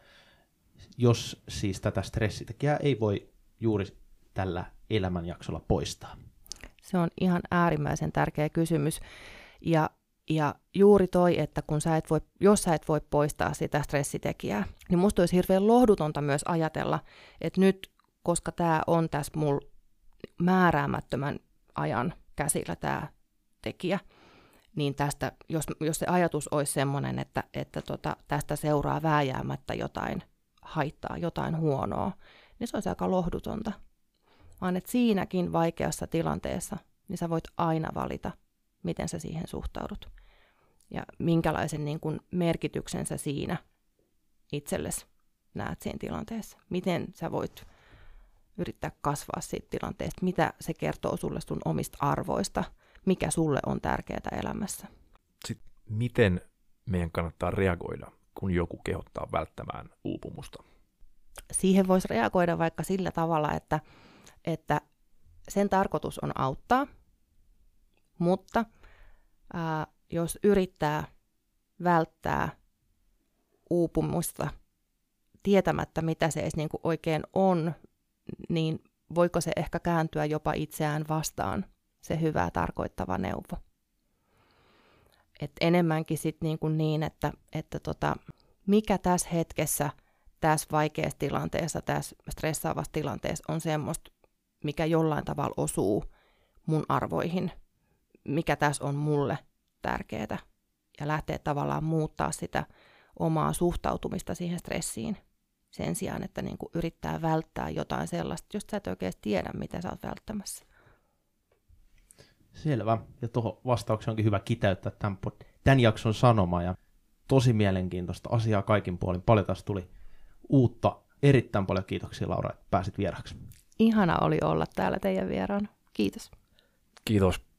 jos siis tätä stressitekijää ei voi juuri tällä elämänjaksolla poistaa? Se on ihan äärimmäisen tärkeä kysymys. Ja, ja juuri toi, että kun sä et voi, jos sä et voi poistaa sitä stressitekijää, niin musta olisi hirveän lohdutonta myös ajatella, että nyt, koska tämä on tässä mulla määräämättömän ajan käsillä tämä tekijä, niin tästä, jos, jos se ajatus olisi sellainen, että, että tota, tästä seuraa vääjäämättä jotain haittaa, jotain huonoa, niin se olisi aika lohdutonta. Vaan että siinäkin vaikeassa tilanteessa, niin sä voit aina valita, miten sä siihen suhtaudut. Ja minkälaisen niin kuin, merkityksen sä siinä itsellesi näet siinä tilanteessa. Miten sä voit yrittää kasvaa siitä tilanteesta, mitä se kertoo sulle sun omista arvoista – mikä sulle on tärkeää elämässä. Sitten miten meidän kannattaa reagoida, kun joku kehottaa välttämään uupumusta? Siihen voisi reagoida vaikka sillä tavalla, että, että sen tarkoitus on auttaa, mutta ää, jos yrittää välttää uupumusta tietämättä, mitä se edes niin kuin oikein on, niin voiko se ehkä kääntyä jopa itseään vastaan se hyvää tarkoittava neuvo. Et enemmänkin sit niin, kuin niin että, että tota, mikä tässä hetkessä, tässä vaikeassa tilanteessa, tässä stressaavassa tilanteessa on semmoista, mikä jollain tavalla osuu mun arvoihin, mikä tässä on mulle tärkeää, ja lähtee tavallaan muuttaa sitä omaa suhtautumista siihen stressiin. sen sijaan, että niin kuin yrittää välttää jotain sellaista, josta sä et oikeasti tiedä, mitä sä oot välttämässä. Selvä. Ja tuohon vastaukseen onkin hyvä kiteyttää tämän, tämän jakson sanoma. Ja tosi mielenkiintoista asiaa kaikin puolin. Paljon taas tuli uutta. Erittäin paljon kiitoksia Laura, että pääsit vieraksi. Ihana oli olla täällä teidän vieraana. Kiitos. Kiitos.